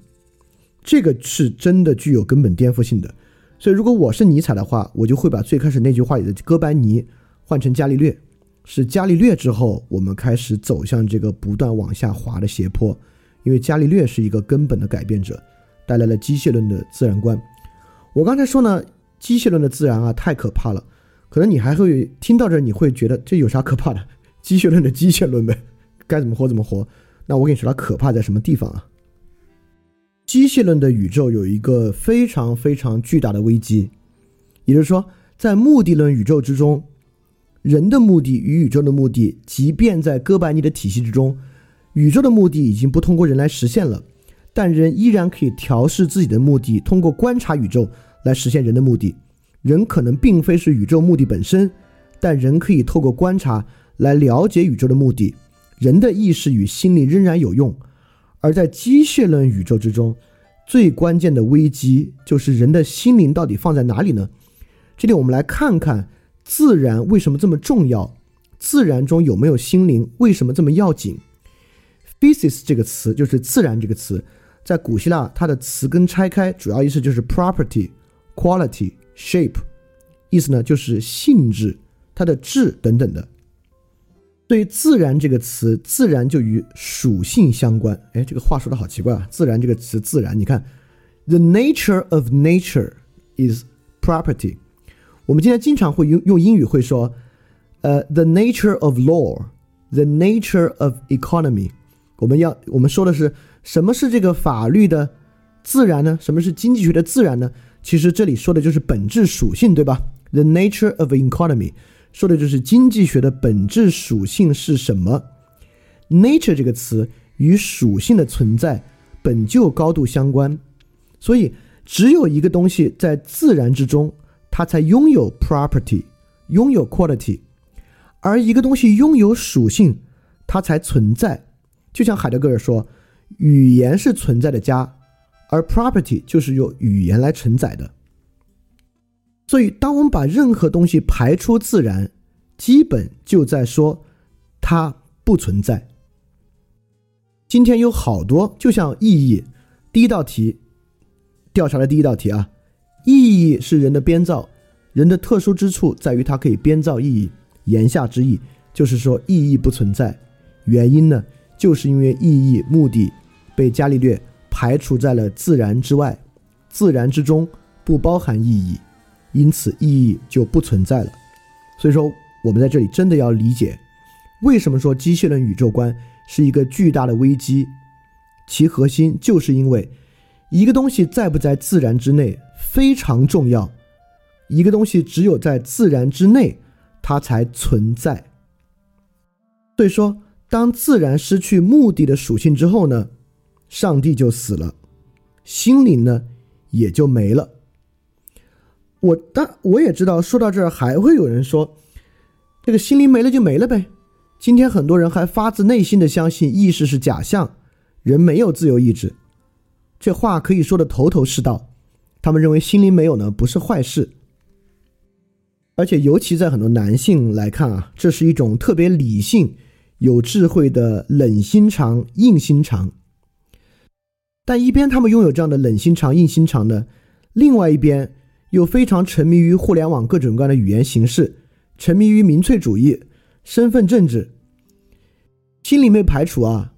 这个是真的具有根本颠覆性的。所以，如果我是尼采的话，我就会把最开始那句话里的哥白尼换成伽利略，是伽利略之后，我们开始走向这个不断往下滑的斜坡。因为伽利略是一个根本的改变者，带来了机械论的自然观。我刚才说呢，机械论的自然啊太可怕了，可能你还会听到这，你会觉得这有啥可怕的？机械论的机械论呗，该怎么活怎么活。那我跟你说它可怕在什么地方啊？机械论的宇宙有一个非常非常巨大的危机，也就是说，在目的论宇宙之中，人的目的与宇宙的目的，即便在哥白尼的体系之中，宇宙的目的已经不通过人来实现了，但人依然可以调试自己的目的，通过观察宇宙来实现人的目的。人可能并非是宇宙目的本身，但人可以透过观察来了解宇宙的目的。人的意识与心理仍然有用。而在机械论宇宙之中，最关键的危机就是人的心灵到底放在哪里呢？这里我们来看看自然为什么这么重要，自然中有没有心灵，为什么这么要紧？physis 这个词就是自然这个词，在古希腊它的词根拆开，主要意思就是 property、quality、shape，意思呢就是性质、它的质等等的。对“自然”这个词，自然就与属性相关。哎，这个话说的好奇怪啊！“自然”这个词，自然，你看，“the nature of nature is property”。我们今天经常会用用英语会说，呃，“the nature of law”，“the nature of economy”。我们要我们说的是什么是这个法律的自然呢？什么是经济学的自然呢？其实这里说的就是本质属性，对吧？“the nature of economy”。说的就是经济学的本质属性是什么？nature 这个词与属性的存在本就高度相关，所以只有一个东西在自然之中，它才拥有 property，拥有 quality，而一个东西拥有属性，它才存在。就像海德格尔说，语言是存在的家，而 property 就是由语言来承载的。所以，当我们把任何东西排出自然，基本就在说它不存在。今天有好多，就像意义，第一道题调查的第一道题啊，意义是人的编造，人的特殊之处在于它可以编造意义。言下之意就是说意义不存在，原因呢，就是因为意义目的被伽利略排除在了自然之外，自然之中不包含意义。因此，意义就不存在了。所以说，我们在这里真的要理解，为什么说机械论宇宙观是一个巨大的危机？其核心就是因为，一个东西在不在自然之内非常重要。一个东西只有在自然之内，它才存在。所以说，当自然失去目的的属性之后呢，上帝就死了，心灵呢也就没了。我但我也知道，说到这儿还会有人说，这个心灵没了就没了呗。今天很多人还发自内心的相信意识是假象，人没有自由意志，这话可以说的头头是道。他们认为心灵没有呢不是坏事，而且尤其在很多男性来看啊，这是一种特别理性、有智慧的冷心肠、硬心肠。但一边他们拥有这样的冷心肠、硬心肠呢，另外一边。又非常沉迷于互联网各种各样的语言形式，沉迷于民粹主义、身份政治，心灵被排除啊，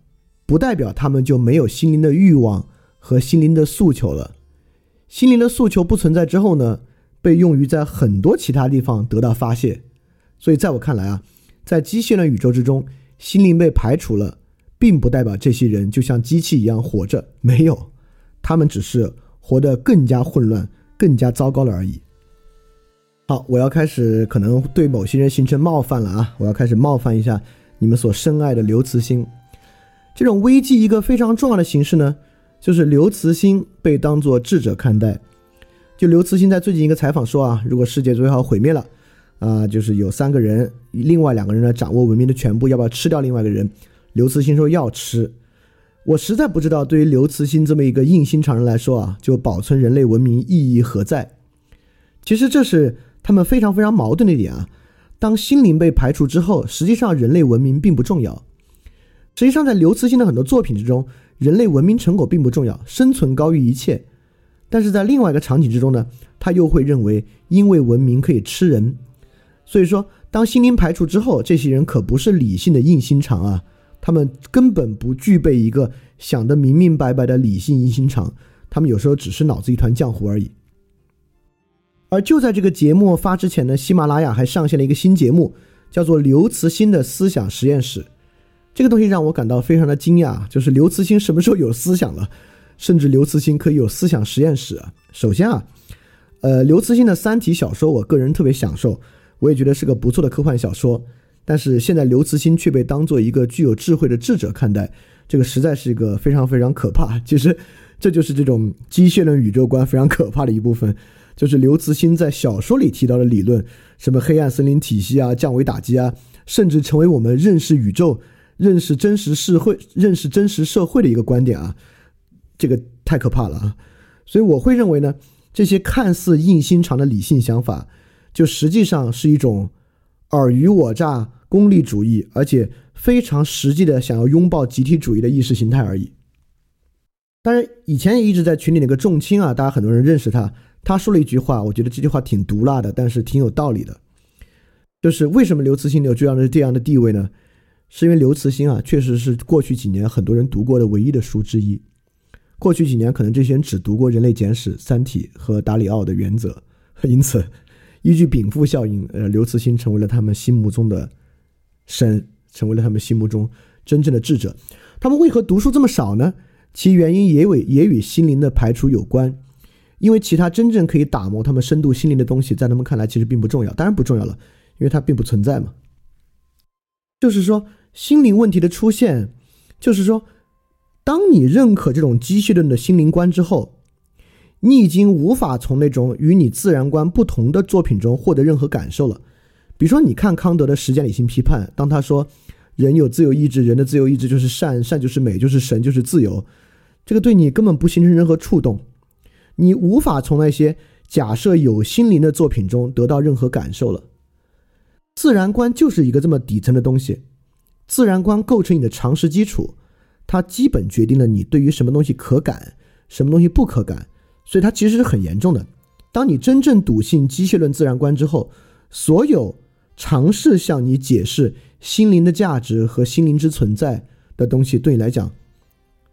不代表他们就没有心灵的欲望和心灵的诉求了。心灵的诉求不存在之后呢，被用于在很多其他地方得到发泄。所以在我看来啊，在机械论宇宙之中，心灵被排除了，并不代表这些人就像机器一样活着，没有，他们只是活得更加混乱。更加糟糕了而已。好，我要开始可能对某些人形成冒犯了啊！我要开始冒犯一下你们所深爱的刘慈欣。这种危机一个非常重要的形式呢，就是刘慈欣被当作智者看待。就刘慈欣在最近一个采访说啊，如果世界最后毁灭了，啊，就是有三个人，另外两个人呢掌握文明的全部，要不要吃掉另外一个人？刘慈欣说要吃。我实在不知道，对于刘慈欣这么一个硬心肠人来说啊，就保存人类文明意义何在？其实这是他们非常非常矛盾的一点啊。当心灵被排除之后，实际上人类文明并不重要。实际上，在刘慈欣的很多作品之中，人类文明成果并不重要，生存高于一切。但是在另外一个场景之中呢，他又会认为，因为文明可以吃人。所以说，当心灵排除之后，这些人可不是理性的硬心肠啊。他们根本不具备一个想得明明白白的理性硬心肠，他们有时候只是脑子一团浆糊而已。而就在这个节目发之前呢，喜马拉雅还上线了一个新节目，叫做刘慈欣的思想实验室。这个东西让我感到非常的惊讶，就是刘慈欣什么时候有思想了？甚至刘慈欣可以有思想实验室啊？首先啊，呃，刘慈欣的《三体》小说，我个人特别享受，我也觉得是个不错的科幻小说。但是现在刘慈欣却被当做一个具有智慧的智者看待，这个实在是一个非常非常可怕。其实，这就是这种机械论宇宙观非常可怕的一部分，就是刘慈欣在小说里提到的理论，什么黑暗森林体系啊、降维打击啊，甚至成为我们认识宇宙、认识真实社会、认识真实社会的一个观点啊，这个太可怕了啊！所以我会认为呢，这些看似硬心肠的理性想法，就实际上是一种尔虞我诈。功利主义，而且非常实际的想要拥抱集体主义的意识形态而已。当然，以前也一直在群里那个重卿啊，大家很多人认识他。他说了一句话，我觉得这句话挺毒辣的，但是挺有道理的。就是为什么刘慈欣有这样的这样的地位呢？是因为刘慈欣啊，确实是过去几年很多人读过的唯一的书之一。过去几年，可能这些人只读过《人类简史》《三体》和达里奥的原则，因此，依据禀赋效应，呃，刘慈欣成为了他们心目中的。神成为了他们心目中真正的智者，他们为何读书这么少呢？其原因也与也与心灵的排除有关，因为其他真正可以打磨他们深度心灵的东西，在他们看来其实并不重要，当然不重要了，因为它并不存在嘛。就是说，心灵问题的出现，就是说，当你认可这种机械论的心灵观之后，你已经无法从那种与你自然观不同的作品中获得任何感受了。比如说，你看康德的实践理性批判，当他说人有自由意志，人的自由意志就是善，善就是美，就是神，就是自由，这个对你根本不形成任何触动，你无法从那些假设有心灵的作品中得到任何感受了。自然观就是一个这么底层的东西，自然观构成你的常识基础，它基本决定了你对于什么东西可感，什么东西不可感，所以它其实是很严重的。当你真正笃信机械论自然观之后，所有。尝试向你解释心灵的价值和心灵之存在的东西，对你来讲，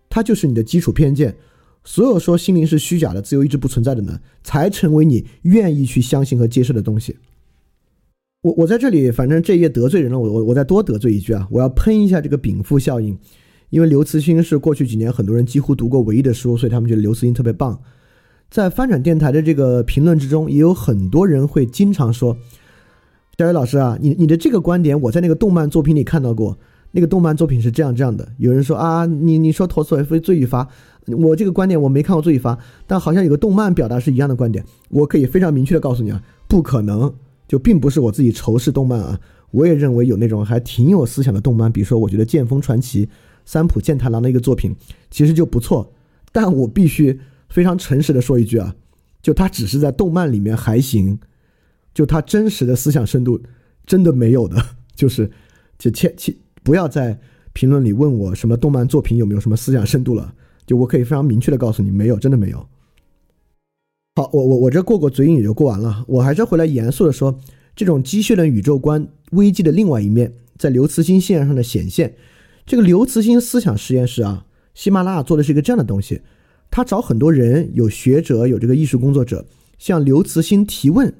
它就是你的基础偏见。所有说心灵是虚假的、自由意志不存在的呢，才成为你愿意去相信和接受的东西。我我在这里，反正这一页得罪人了，我我我再多得罪一句啊，我要喷一下这个禀赋效应，因为刘慈欣是过去几年很多人几乎读过唯一的书，所以他们觉得刘慈欣特别棒。在翻转电台的这个评论之中，也有很多人会经常说。小伟老师啊，你你的这个观点，我在那个动漫作品里看到过。那个动漫作品是这样这样的。有人说啊，你你说陀思妥耶夫罪与罚，我这个观点我没看过罪与罚，但好像有个动漫表达是一样的观点。我可以非常明确的告诉你啊，不可能，就并不是我自己仇视动漫啊。我也认为有那种还挺有思想的动漫，比如说我觉得《剑锋传奇》三浦健太郎的一个作品其实就不错。但我必须非常诚实的说一句啊，就它只是在动漫里面还行。就他真实的思想深度，真的没有的，就是，就切切不要在评论里问我什么动漫作品有没有什么思想深度了，就我可以非常明确的告诉你，没有，真的没有。好，我我我这过过嘴瘾也就过完了，我还是回来严肃的说，这种机械论宇宙观危机的另外一面，在刘慈欣线上的显现。这个刘慈欣思想实验室啊，喜马拉雅做的是一个这样的东西，他找很多人，有学者，有这个艺术工作者，向刘慈欣提问。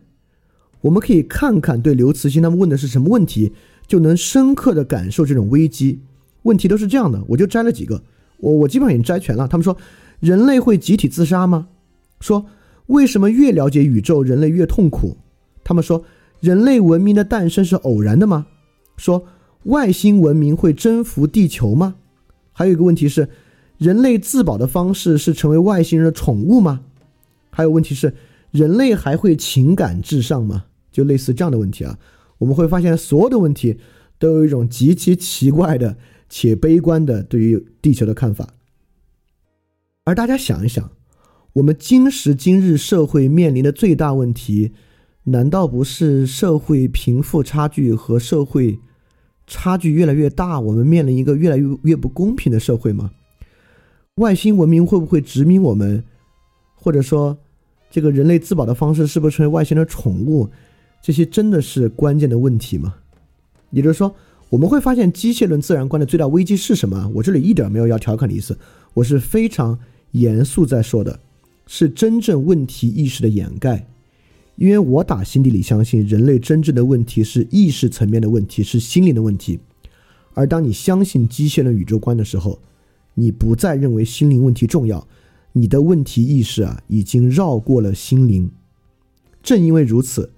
我们可以看看对刘慈欣他们问的是什么问题，就能深刻的感受这种危机。问题都是这样的，我就摘了几个，我我基本上已经摘全了。他们说，人类会集体自杀吗？说为什么越了解宇宙，人类越痛苦？他们说，人类文明的诞生是偶然的吗？说外星文明会征服地球吗？还有一个问题是，人类自保的方式是成为外星人的宠物吗？还有问题是，人类还会情感至上吗？就类似这样的问题啊，我们会发现所有的问题都有一种极其奇怪的且悲观的对于地球的看法。而大家想一想，我们今时今日社会面临的最大问题，难道不是社会贫富差距和社会差距越来越大？我们面临一个越来越越不公平的社会吗？外星文明会不会殖民我们？或者说，这个人类自保的方式是不是成为外星的宠物？这些真的是关键的问题吗？也就是说，我们会发现机械论自然观的最大危机是什么？我这里一点没有要调侃的意思，我是非常严肃在说的，是真正问题意识的掩盖。因为我打心底里相信，人类真正的问题是意识层面的问题，是心灵的问题。而当你相信机械论宇宙观的时候，你不再认为心灵问题重要，你的问题意识啊，已经绕过了心灵。正因为如此，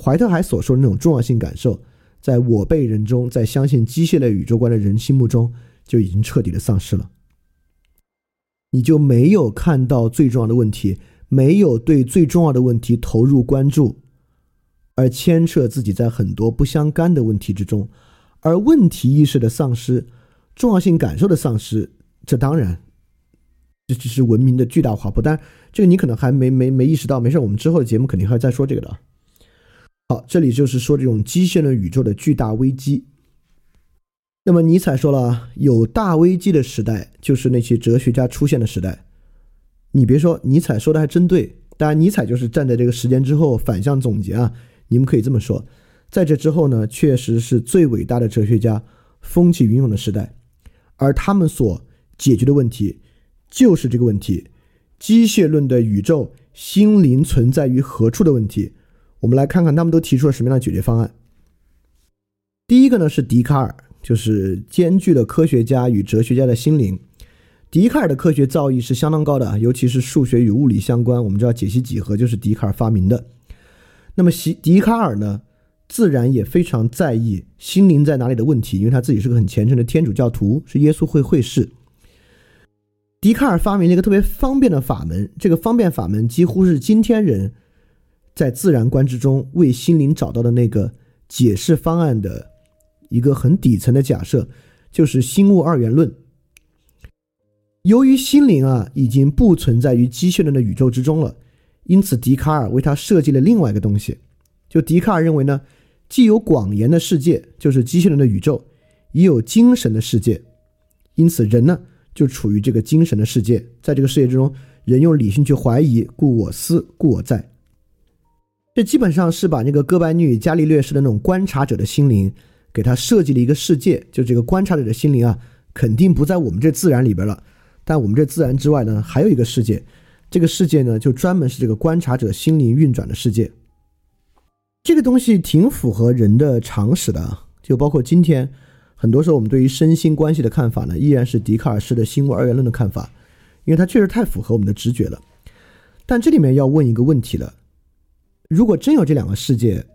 怀特海所说的那种重要性感受，在我辈人中，在相信机械类宇宙观的人心目中，就已经彻底的丧失了。你就没有看到最重要的问题，没有对最重要的问题投入关注，而牵扯自己在很多不相干的问题之中，而问题意识的丧失，重要性感受的丧失，这当然，这只是文明的巨大滑坡。但这个你可能还没没没意识到，没事，我们之后的节目肯定还会再说这个的。好，这里就是说这种机械论宇宙的巨大危机。那么尼采说了，有大危机的时代就是那些哲学家出现的时代。你别说，尼采说的还真对。当然，尼采就是站在这个时间之后反向总结啊。你们可以这么说，在这之后呢，确实是最伟大的哲学家风起云涌的时代，而他们所解决的问题就是这个问题：机械论的宇宙心灵存在于何处的问题。我们来看看他们都提出了什么样的解决方案。第一个呢是笛卡尔。就是兼具了科学家与哲学家的心灵。笛卡尔的科学造诣是相当高的，尤其是数学与物理相关。我们知道解析几何就是笛卡尔发明的。那么，笛笛卡尔呢，自然也非常在意心灵在哪里的问题，因为他自己是个很虔诚的天主教徒，是耶稣会会士。笛卡尔发明了一个特别方便的法门，这个方便法门几乎是今天人在自然观之中为心灵找到的那个解释方案的。一个很底层的假设，就是心物二元论。由于心灵啊已经不存在于机械论的宇宙之中了，因此笛卡尔为他设计了另外一个东西。就笛卡尔认为呢，既有广言的世界，就是机械论的宇宙，也有精神的世界。因此人呢就处于这个精神的世界，在这个世界之中，人用理性去怀疑，故我思，故我在。这基本上是把那个哥白尼与、伽利略式的那种观察者的心灵。给他设计了一个世界，就这个观察者的心灵啊，肯定不在我们这自然里边了。但我们这自然之外呢，还有一个世界，这个世界呢，就专门是这个观察者心灵运转的世界。这个东西挺符合人的常识的，就包括今天，很多时候我们对于身心关系的看法呢，依然是笛卡尔式的心物二元论的看法，因为它确实太符合我们的直觉了。但这里面要问一个问题了：如果真有这两个世界，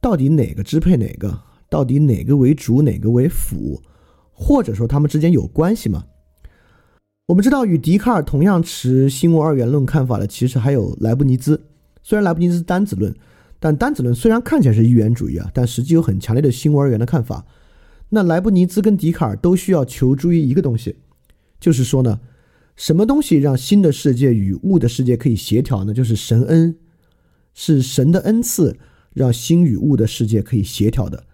到底哪个支配哪个？到底哪个为主，哪个为辅，或者说他们之间有关系吗？我们知道，与笛卡尔同样持心物二元论看法的，其实还有莱布尼兹。虽然莱布尼兹单子论，但单子论虽然看起来是一元主义啊，但实际有很强烈的心物二元的看法。那莱布尼兹跟笛卡尔都需要求助于一个东西，就是说呢，什么东西让新的世界与物的世界可以协调呢？就是神恩，是神的恩赐，让心与物的世界可以协调的。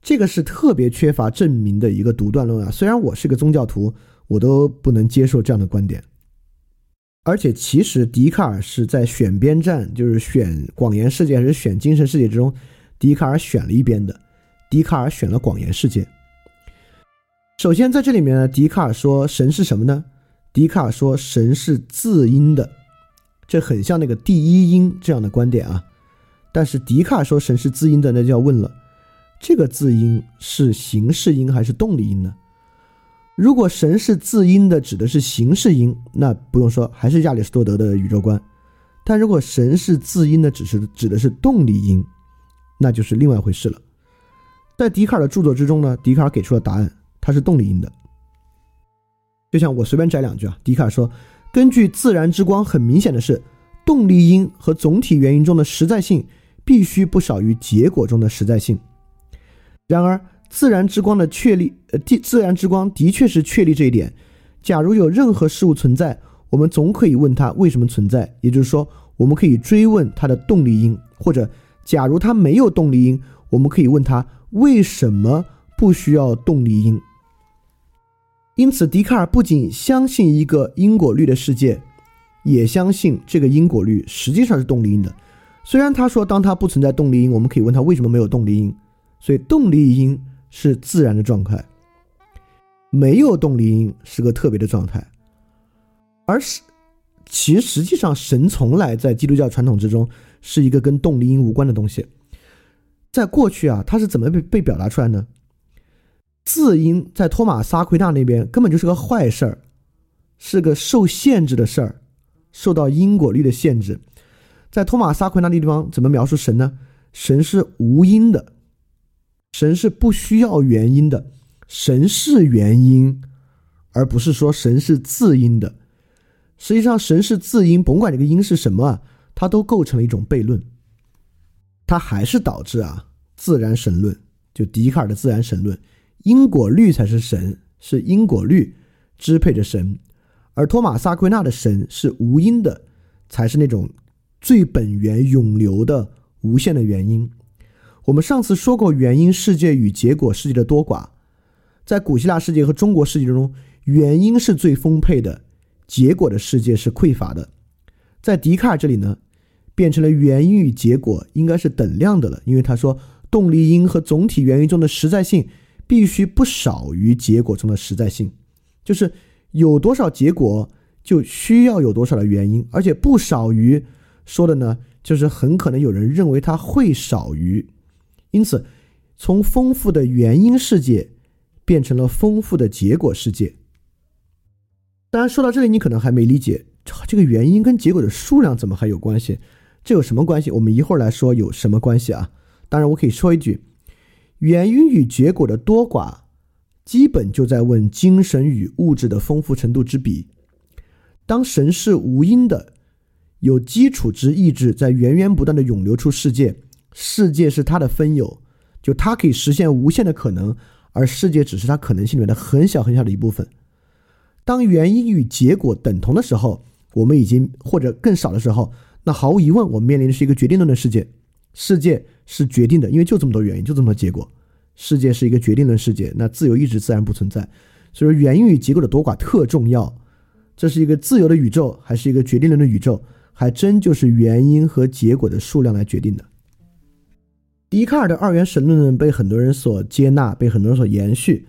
这个是特别缺乏证明的一个独断论啊！虽然我是个宗教徒，我都不能接受这样的观点。而且，其实笛卡尔是在选边站，就是选广言世界还是选精神世界之中，笛卡尔选了一边的。笛卡尔选了广言世界。首先，在这里面呢，笛卡尔说神是什么呢？笛卡尔说神是自因的，这很像那个第一因这样的观点啊。但是，笛卡尔说神是自因的，那就要问了。这个字音是形式音还是动力音呢？如果神是自音的，指的是形式音，那不用说，还是亚里士多德的宇宙观。但如果神是自音的，只是指的是动力音，那就是另外一回事了。在笛卡尔的著作之中呢，笛卡尔给出了答案，它是动力音的。就像我随便摘两句啊，笛卡尔说，根据自然之光，很明显的是，动力因和总体原因中的实在性必须不少于结果中的实在性。然而，自然之光的确立，呃，地自然之光的确是确立这一点。假如有任何事物存在，我们总可以问它为什么存在，也就是说，我们可以追问它的动力因；或者，假如它没有动力因，我们可以问它为什么不需要动力因。因此，笛卡尔不仅相信一个因果律的世界，也相信这个因果律实际上是动力因的。虽然他说，当它不存在动力因，我们可以问他为什么没有动力因。所以动力因是自然的状态，没有动力因是个特别的状态，而是其实际上神从来在基督教传统之中是一个跟动力因无关的东西。在过去啊，它是怎么被被表达出来呢？自因在托马斯阿奎纳那边根本就是个坏事儿，是个受限制的事儿，受到因果律的限制。在托马斯阿奎纳那地方怎么描述神呢？神是无因的，神是不需要原因的，神是原因，而不是说神是自因的。实际上，神是自因，甭管这个因是什么，它都构成了一种悖论，它还是导致啊自然神论，就笛卡尔的自然神论。因果律才是神，是因果律支配着神，而托马斯阿奎那的神是无因的，才是那种最本源永流的无限的原因。我们上次说过，原因世界与结果世界的多寡，在古希腊世界和中国世界中，原因是最丰沛的，结果的世界是匮乏的。在笛卡尔这里呢，变成了原因与结果应该是等量的了，因为他说动力因和总体原因中的实在性。必须不少于结果中的实在性，就是有多少结果就需要有多少的原因，而且不少于说的呢，就是很可能有人认为它会少于，因此从丰富的原因世界变成了丰富的结果世界。当然说到这里，你可能还没理解这个原因跟结果的数量怎么还有关系？这有什么关系？我们一会儿来说有什么关系啊？当然，我可以说一句。原因与结果的多寡，基本就在问精神与物质的丰富程度之比。当神是无因的，有基础之意志在源源不断的涌流出世界，世界是他的分有，就他可以实现无限的可能，而世界只是他可能性里面的很小很小的一部分。当原因与结果等同的时候，我们已经或者更少的时候，那毫无疑问，我们面临的是一个决定论的世界，世界。是决定的，因为就这么多原因，就这么多结果。世界是一个决定论世界，那自由意志自然不存在。所以说，原因与结果的多寡特重要。这是一个自由的宇宙，还是一个决定论的宇宙，还真就是原因和结果的数量来决定的。笛卡尔的二元神论被很多人所接纳，被很多人所延续，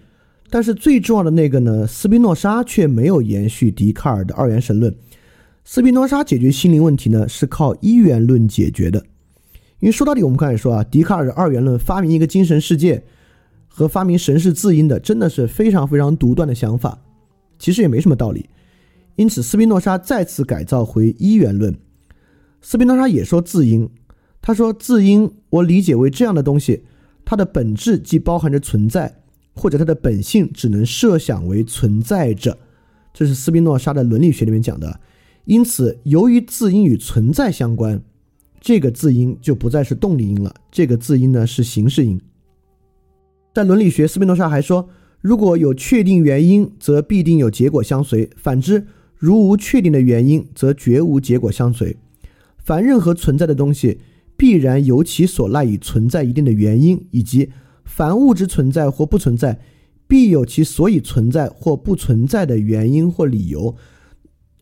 但是最重要的那个呢，斯宾诺莎却没有延续笛卡尔的二元神论。斯宾诺莎解决心灵问题呢，是靠一元论解决的。因为说到底，我们刚才说啊，笛卡尔的二元论发明一个精神世界，和发明神是自因的，真的是非常非常独断的想法，其实也没什么道理。因此，斯宾诺莎再次改造回一元论。斯宾诺莎也说自因，他说自因我理解为这样的东西，它的本质既包含着存在，或者它的本性只能设想为存在着。这是斯宾诺莎的伦理学里面讲的。因此，由于自因与存在相关。这个字音就不再是动力音了，这个字音呢是形式音。在伦理学，斯宾诺莎还说，如果有确定原因，则必定有结果相随；反之，如无确定的原因，则绝无结果相随。凡任何存在的东西，必然由其所赖以存在一定的原因，以及凡物质存在或不存在，必有其所以存在或不存在的原因或理由。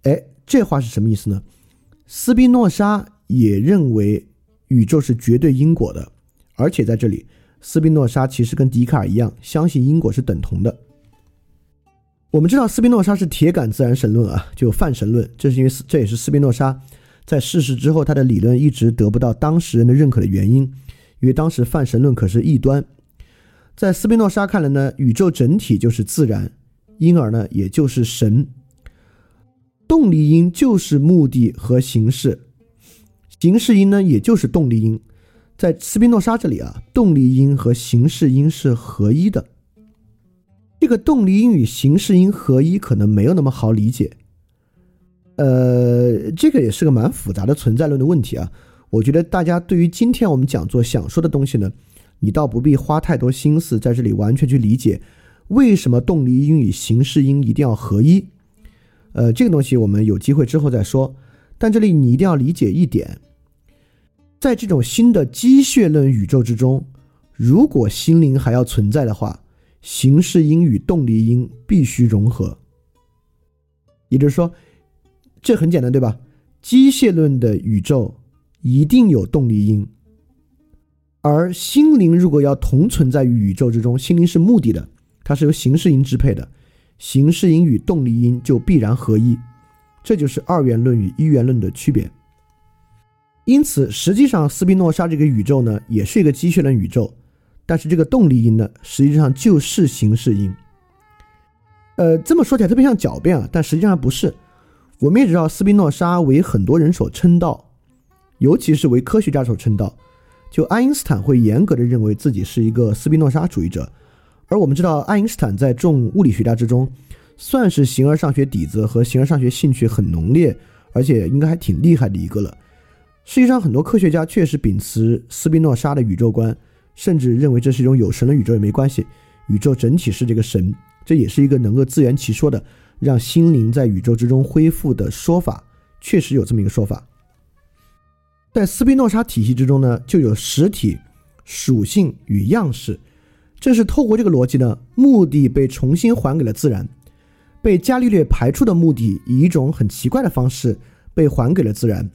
哎，这话是什么意思呢？斯宾诺莎。也认为宇宙是绝对因果的，而且在这里，斯宾诺莎其实跟笛卡尔一样，相信因果是等同的。我们知道斯宾诺莎是铁杆自然神论啊，就泛神论，这是因为这也是斯宾诺莎在逝世之后，他的理论一直得不到当时人的认可的原因，因为当时泛神论可是异端。在斯宾诺莎看来呢，宇宙整体就是自然，因而呢，也就是神。动力因就是目的和形式。形式音呢，也就是动力音，在斯宾诺莎这里啊，动力音和形式音是合一的。这个动力音与形式音合一可能没有那么好理解，呃，这个也是个蛮复杂的存在论的问题啊。我觉得大家对于今天我们讲座想说的东西呢，你倒不必花太多心思在这里完全去理解为什么动力音与形式音一定要合一。呃，这个东西我们有机会之后再说。但这里你一定要理解一点。在这种新的机械论宇宙之中，如果心灵还要存在的话，形式音与动力音必须融合。也就是说，这很简单，对吧？机械论的宇宙一定有动力音，而心灵如果要同存在于宇宙之中，心灵是目的的，它是由形式音支配的，形式音与动力音就必然合一。这就是二元论与一元论的区别。因此，实际上斯宾诺莎这个宇宙呢，也是一个机械论宇宙，但是这个动力因呢，实际上就是形式因。呃，这么说起来特别像狡辩啊，但实际上不是。我们也知道斯宾诺莎为很多人所称道，尤其是为科学家所称道。就爱因斯坦会严格的认为自己是一个斯宾诺莎主义者，而我们知道爱因斯坦在众物理学家之中，算是形而上学底子和形而上学兴趣很浓烈，而且应该还挺厉害的一个了。实际上，很多科学家确实秉持斯宾诺莎的宇宙观，甚至认为这是一种有神的宇宙也没关系，宇宙整体是这个神，这也是一个能够自圆其说的，让心灵在宇宙之中恢复的说法，确实有这么一个说法。在斯宾诺莎体系之中呢，就有实体、属性与样式，正是透过这个逻辑呢，目的被重新还给了自然，被伽利略排除的目的以一种很奇怪的方式被还给了自然。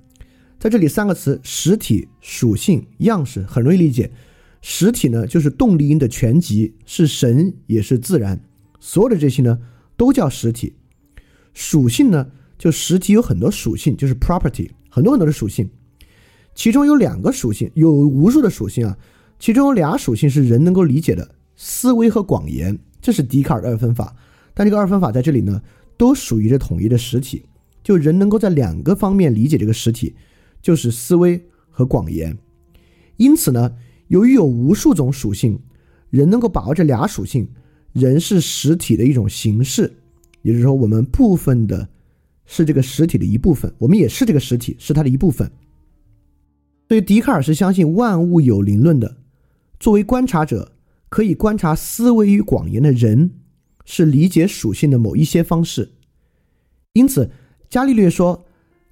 在这里，三个词：实体、属性、样式，很容易理解。实体呢，就是动力因的全集，是神也是自然，所有的这些呢，都叫实体。属性呢，就实体有很多属性，就是 property，很多很多的属性，其中有两个属性，有无数的属性啊，其中有俩属性是人能够理解的，思维和广言，这是笛卡尔的二分法。但这个二分法在这里呢，都属于这统一的实体，就人能够在两个方面理解这个实体。就是思维和广言，因此呢，由于有无数种属性，人能够把握这俩属性，人是实体的一种形式，也就是说，我们部分的是这个实体的一部分，我们也是这个实体，是它的一部分。所以，笛卡尔是相信万物有灵论的。作为观察者，可以观察思维与广言的人，是理解属性的某一些方式。因此，伽利略说。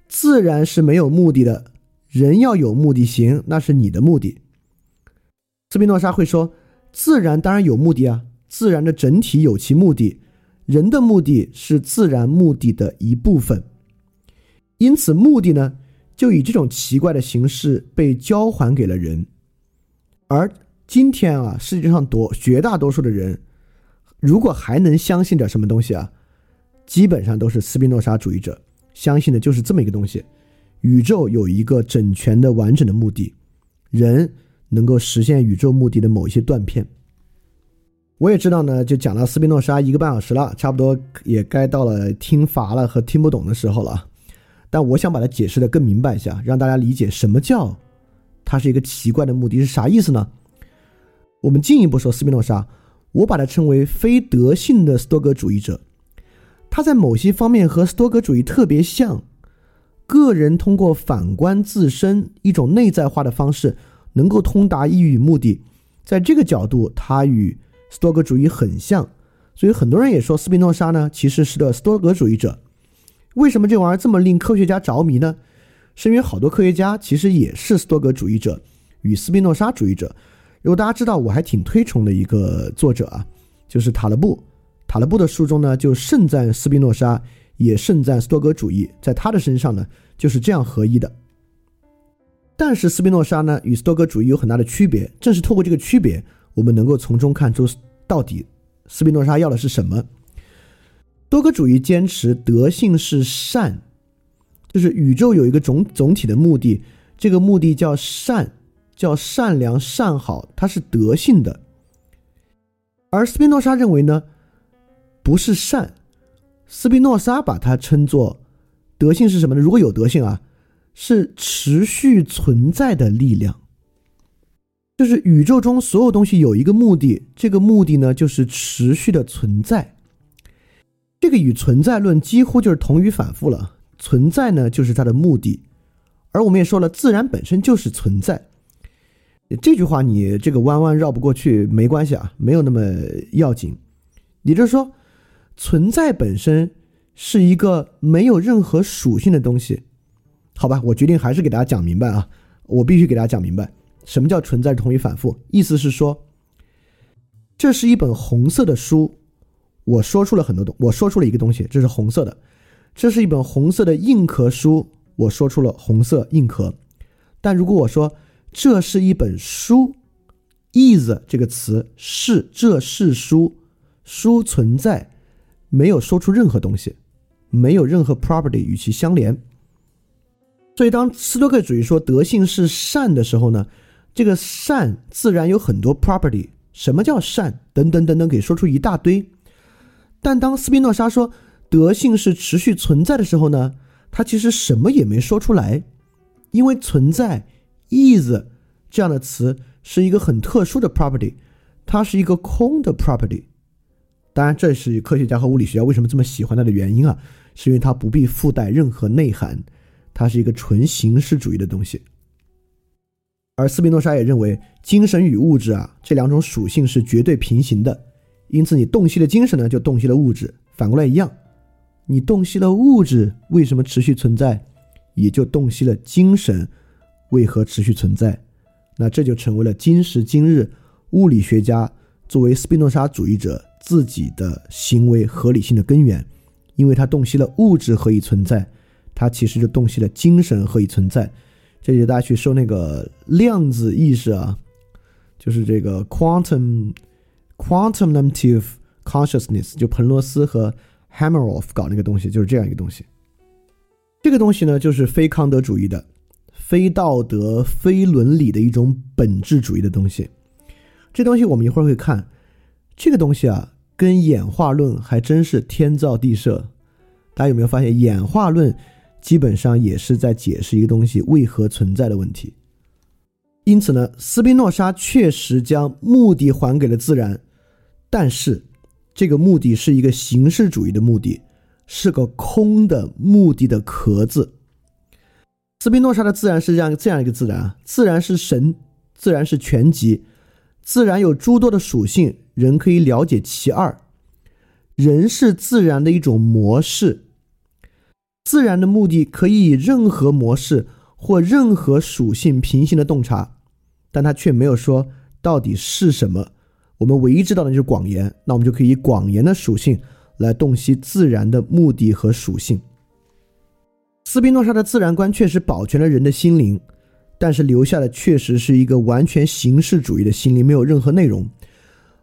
自然是没有目的的，人要有目的行，那是你的目的。斯宾诺莎会说，自然当然有目的啊，自然的整体有其目的，人的目的是自然目的的一部分，因此目的呢，就以这种奇怪的形式被交还给了人。而今天啊，世界上多绝大多数的人，如果还能相信点什么东西啊，基本上都是斯宾诺莎主义者。相信的就是这么一个东西：宇宙有一个整全的、完整的目的，人能够实现宇宙目的的某一些断片。我也知道呢，就讲到斯宾诺莎一个半小时了，差不多也该到了听乏了和听不懂的时候了。但我想把它解释的更明白一下，让大家理解什么叫它是一个奇怪的目的是啥意思呢？我们进一步说，斯宾诺莎，我把它称为非德性的斯多格主义者。他在某些方面和斯多格主义特别像，个人通过反观自身一种内在化的方式，能够通达意义与目的。在这个角度，他与斯多格主义很像，所以很多人也说斯宾诺莎呢其实是个斯多格主义者。为什么这玩意儿这么令科学家着迷呢？是因为好多科学家其实也是斯多格主义者与斯宾诺莎主义者。如果大家知道，我还挺推崇的一个作者啊，就是塔勒布。塔勒布的书中呢，就盛赞斯宾诺莎，也盛赞斯多格主义，在他的身上呢，就是这样合一的。但是斯宾诺莎呢，与斯多格主义有很大的区别。正是透过这个区别，我们能够从中看出，到底斯宾诺莎要的是什么。多格主义坚持德性是善，就是宇宙有一个总总体的目的，这个目的叫善，叫善良善好，它是德性的。而斯宾诺莎认为呢？不是善，斯宾诺莎把它称作德性是什么呢？如果有德性啊，是持续存在的力量。就是宇宙中所有东西有一个目的，这个目的呢就是持续的存在。这个与存在论几乎就是同语反复了。存在呢就是它的目的，而我们也说了，自然本身就是存在。这句话你这个弯弯绕不过去，没关系啊，没有那么要紧。也就是说。存在本身是一个没有任何属性的东西，好吧，我决定还是给大家讲明白啊！我必须给大家讲明白，什么叫存在同于反复？意思是说，这是一本红色的书，我说出了很多东，我说出了一个东西，这是红色的。这是一本红色的硬壳书，我说出了红色硬壳。但如果我说这是一本书，is 这个词是这是书，书存在。没有说出任何东西，没有任何 property 与其相连。所以，当斯多克主义说德性是善的时候呢，这个善自然有很多 property。什么叫善？等等等等，给说出一大堆。但当斯宾诺莎说德性是持续存在的时候呢，他其实什么也没说出来，因为存在 is 这样的词是一个很特殊的 property，它是一个空的 property。当然，这是科学家和物理学家为什么这么喜欢它的原因啊，是因为它不必附带任何内涵。它是一个纯形式主义的东西，而斯宾诺莎也认为精神与物质啊这两种属性是绝对平行的，因此你洞悉了精神呢，就洞悉了物质，反过来一样，你洞悉了物质为什么持续存在，也就洞悉了精神为何持续存在，那这就成为了今时今日物理学家作为斯宾诺莎主义者自己的行为合理性的根源，因为他洞悉了物质何以存在。它其实就洞悉了精神何以存在，这就大家去说那个量子意识啊，就是这个 quantum quantumnative consciousness，就彭罗斯和 Hameroff 搞那个东西，就是这样一个东西。这个东西呢，就是非康德主义的、非道德、非伦理的一种本质主义的东西。这东西我们一会儿会看，这个东西啊，跟演化论还真是天造地设。大家有没有发现演化论？基本上也是在解释一个东西为何存在的问题。因此呢，斯宾诺莎确实将目的还给了自然，但是这个目的是一个形式主义的目的，是个空的目的的壳子。斯宾诺莎的自然是这样这样一个自然啊，自然是神，自然是全集，自然有诸多的属性，人可以了解其二，人是自然的一种模式。自然的目的可以以任何模式或任何属性平行的洞察，但他却没有说到底是什么。我们唯一知道的就是广言，那我们就可以以广言的属性来洞悉自然的目的和属性。斯宾诺莎的自然观确实保全了人的心灵，但是留下的确实是一个完全形式主义的心灵，没有任何内容。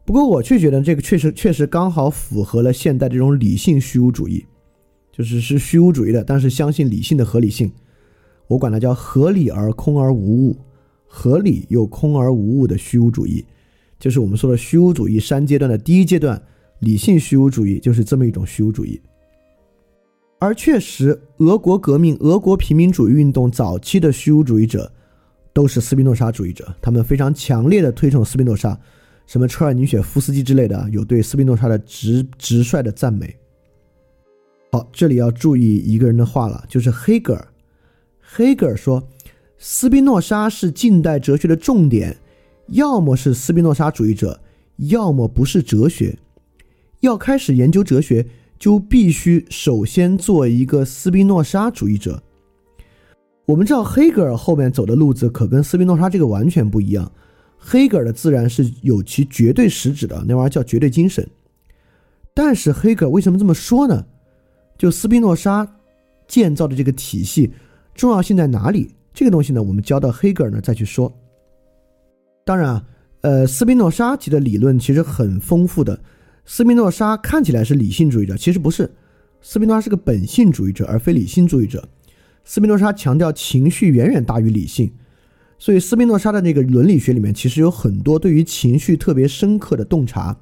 不过我却觉得这个确实确实刚好符合了现代这种理性虚无主义。就是是虚无主义的，但是相信理性的合理性，我管它叫合理而空而无物，合理又空而无物的虚无主义，就是我们说的虚无主义三阶段的第一阶段，理性虚无主义就是这么一种虚无主义。而确实，俄国革命、俄国平民主义运动早期的虚无主义者，都是斯宾诺莎主义者，他们非常强烈的推崇斯宾诺莎，什么车尔尼雪夫斯基之类的，有对斯宾诺莎的直直率的赞美。好，这里要注意一个人的话了，就是黑格尔。黑格尔说，斯宾诺莎是近代哲学的重点，要么是斯宾诺莎主义者，要么不是哲学。要开始研究哲学，就必须首先做一个斯宾诺莎主义者。我们知道，黑格尔后面走的路子可跟斯宾诺莎这个完全不一样。黑格尔的自然是有其绝对实质的，那玩意儿叫绝对精神。但是黑格尔为什么这么说呢？就斯宾诺莎建造的这个体系重要性在哪里？这个东西呢，我们交到黑格尔呢再去说。当然啊，呃，斯宾诺莎提的理论其实很丰富的。斯宾诺莎看起来是理性主义者，其实不是。斯宾诺莎是个本性主义者，而非理性主义者。斯宾诺莎强调情绪远远大于理性，所以斯宾诺莎的那个伦理学里面其实有很多对于情绪特别深刻的洞察。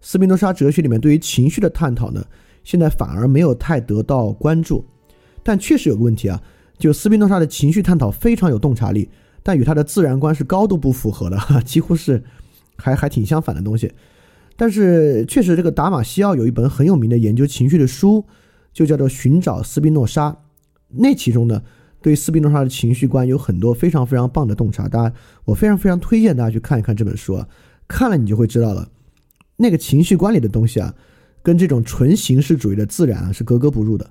斯宾诺莎哲学里面对于情绪的探讨呢？现在反而没有太得到关注，但确实有个问题啊，就斯宾诺莎的情绪探讨非常有洞察力，但与他的自然观是高度不符合的，几乎是还还挺相反的东西。但是确实，这个达马西奥有一本很有名的研究情绪的书，就叫做《寻找斯宾诺莎》，那其中呢，对斯宾诺莎的情绪观有很多非常非常棒的洞察。大家，我非常非常推荐大家去看一看这本书啊，看了你就会知道了，那个情绪观里的东西啊。跟这种纯形式主义的自然啊是格格不入的。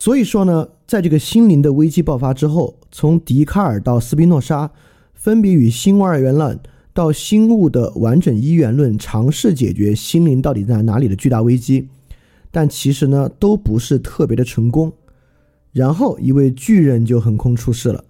所以说呢，在这个心灵的危机爆发之后，从笛卡尔到斯宾诺莎，分别与新物二元论到新物的完整一元论，尝试解决心灵到底在哪里的巨大危机，但其实呢都不是特别的成功。然后一位巨人就横空出世了。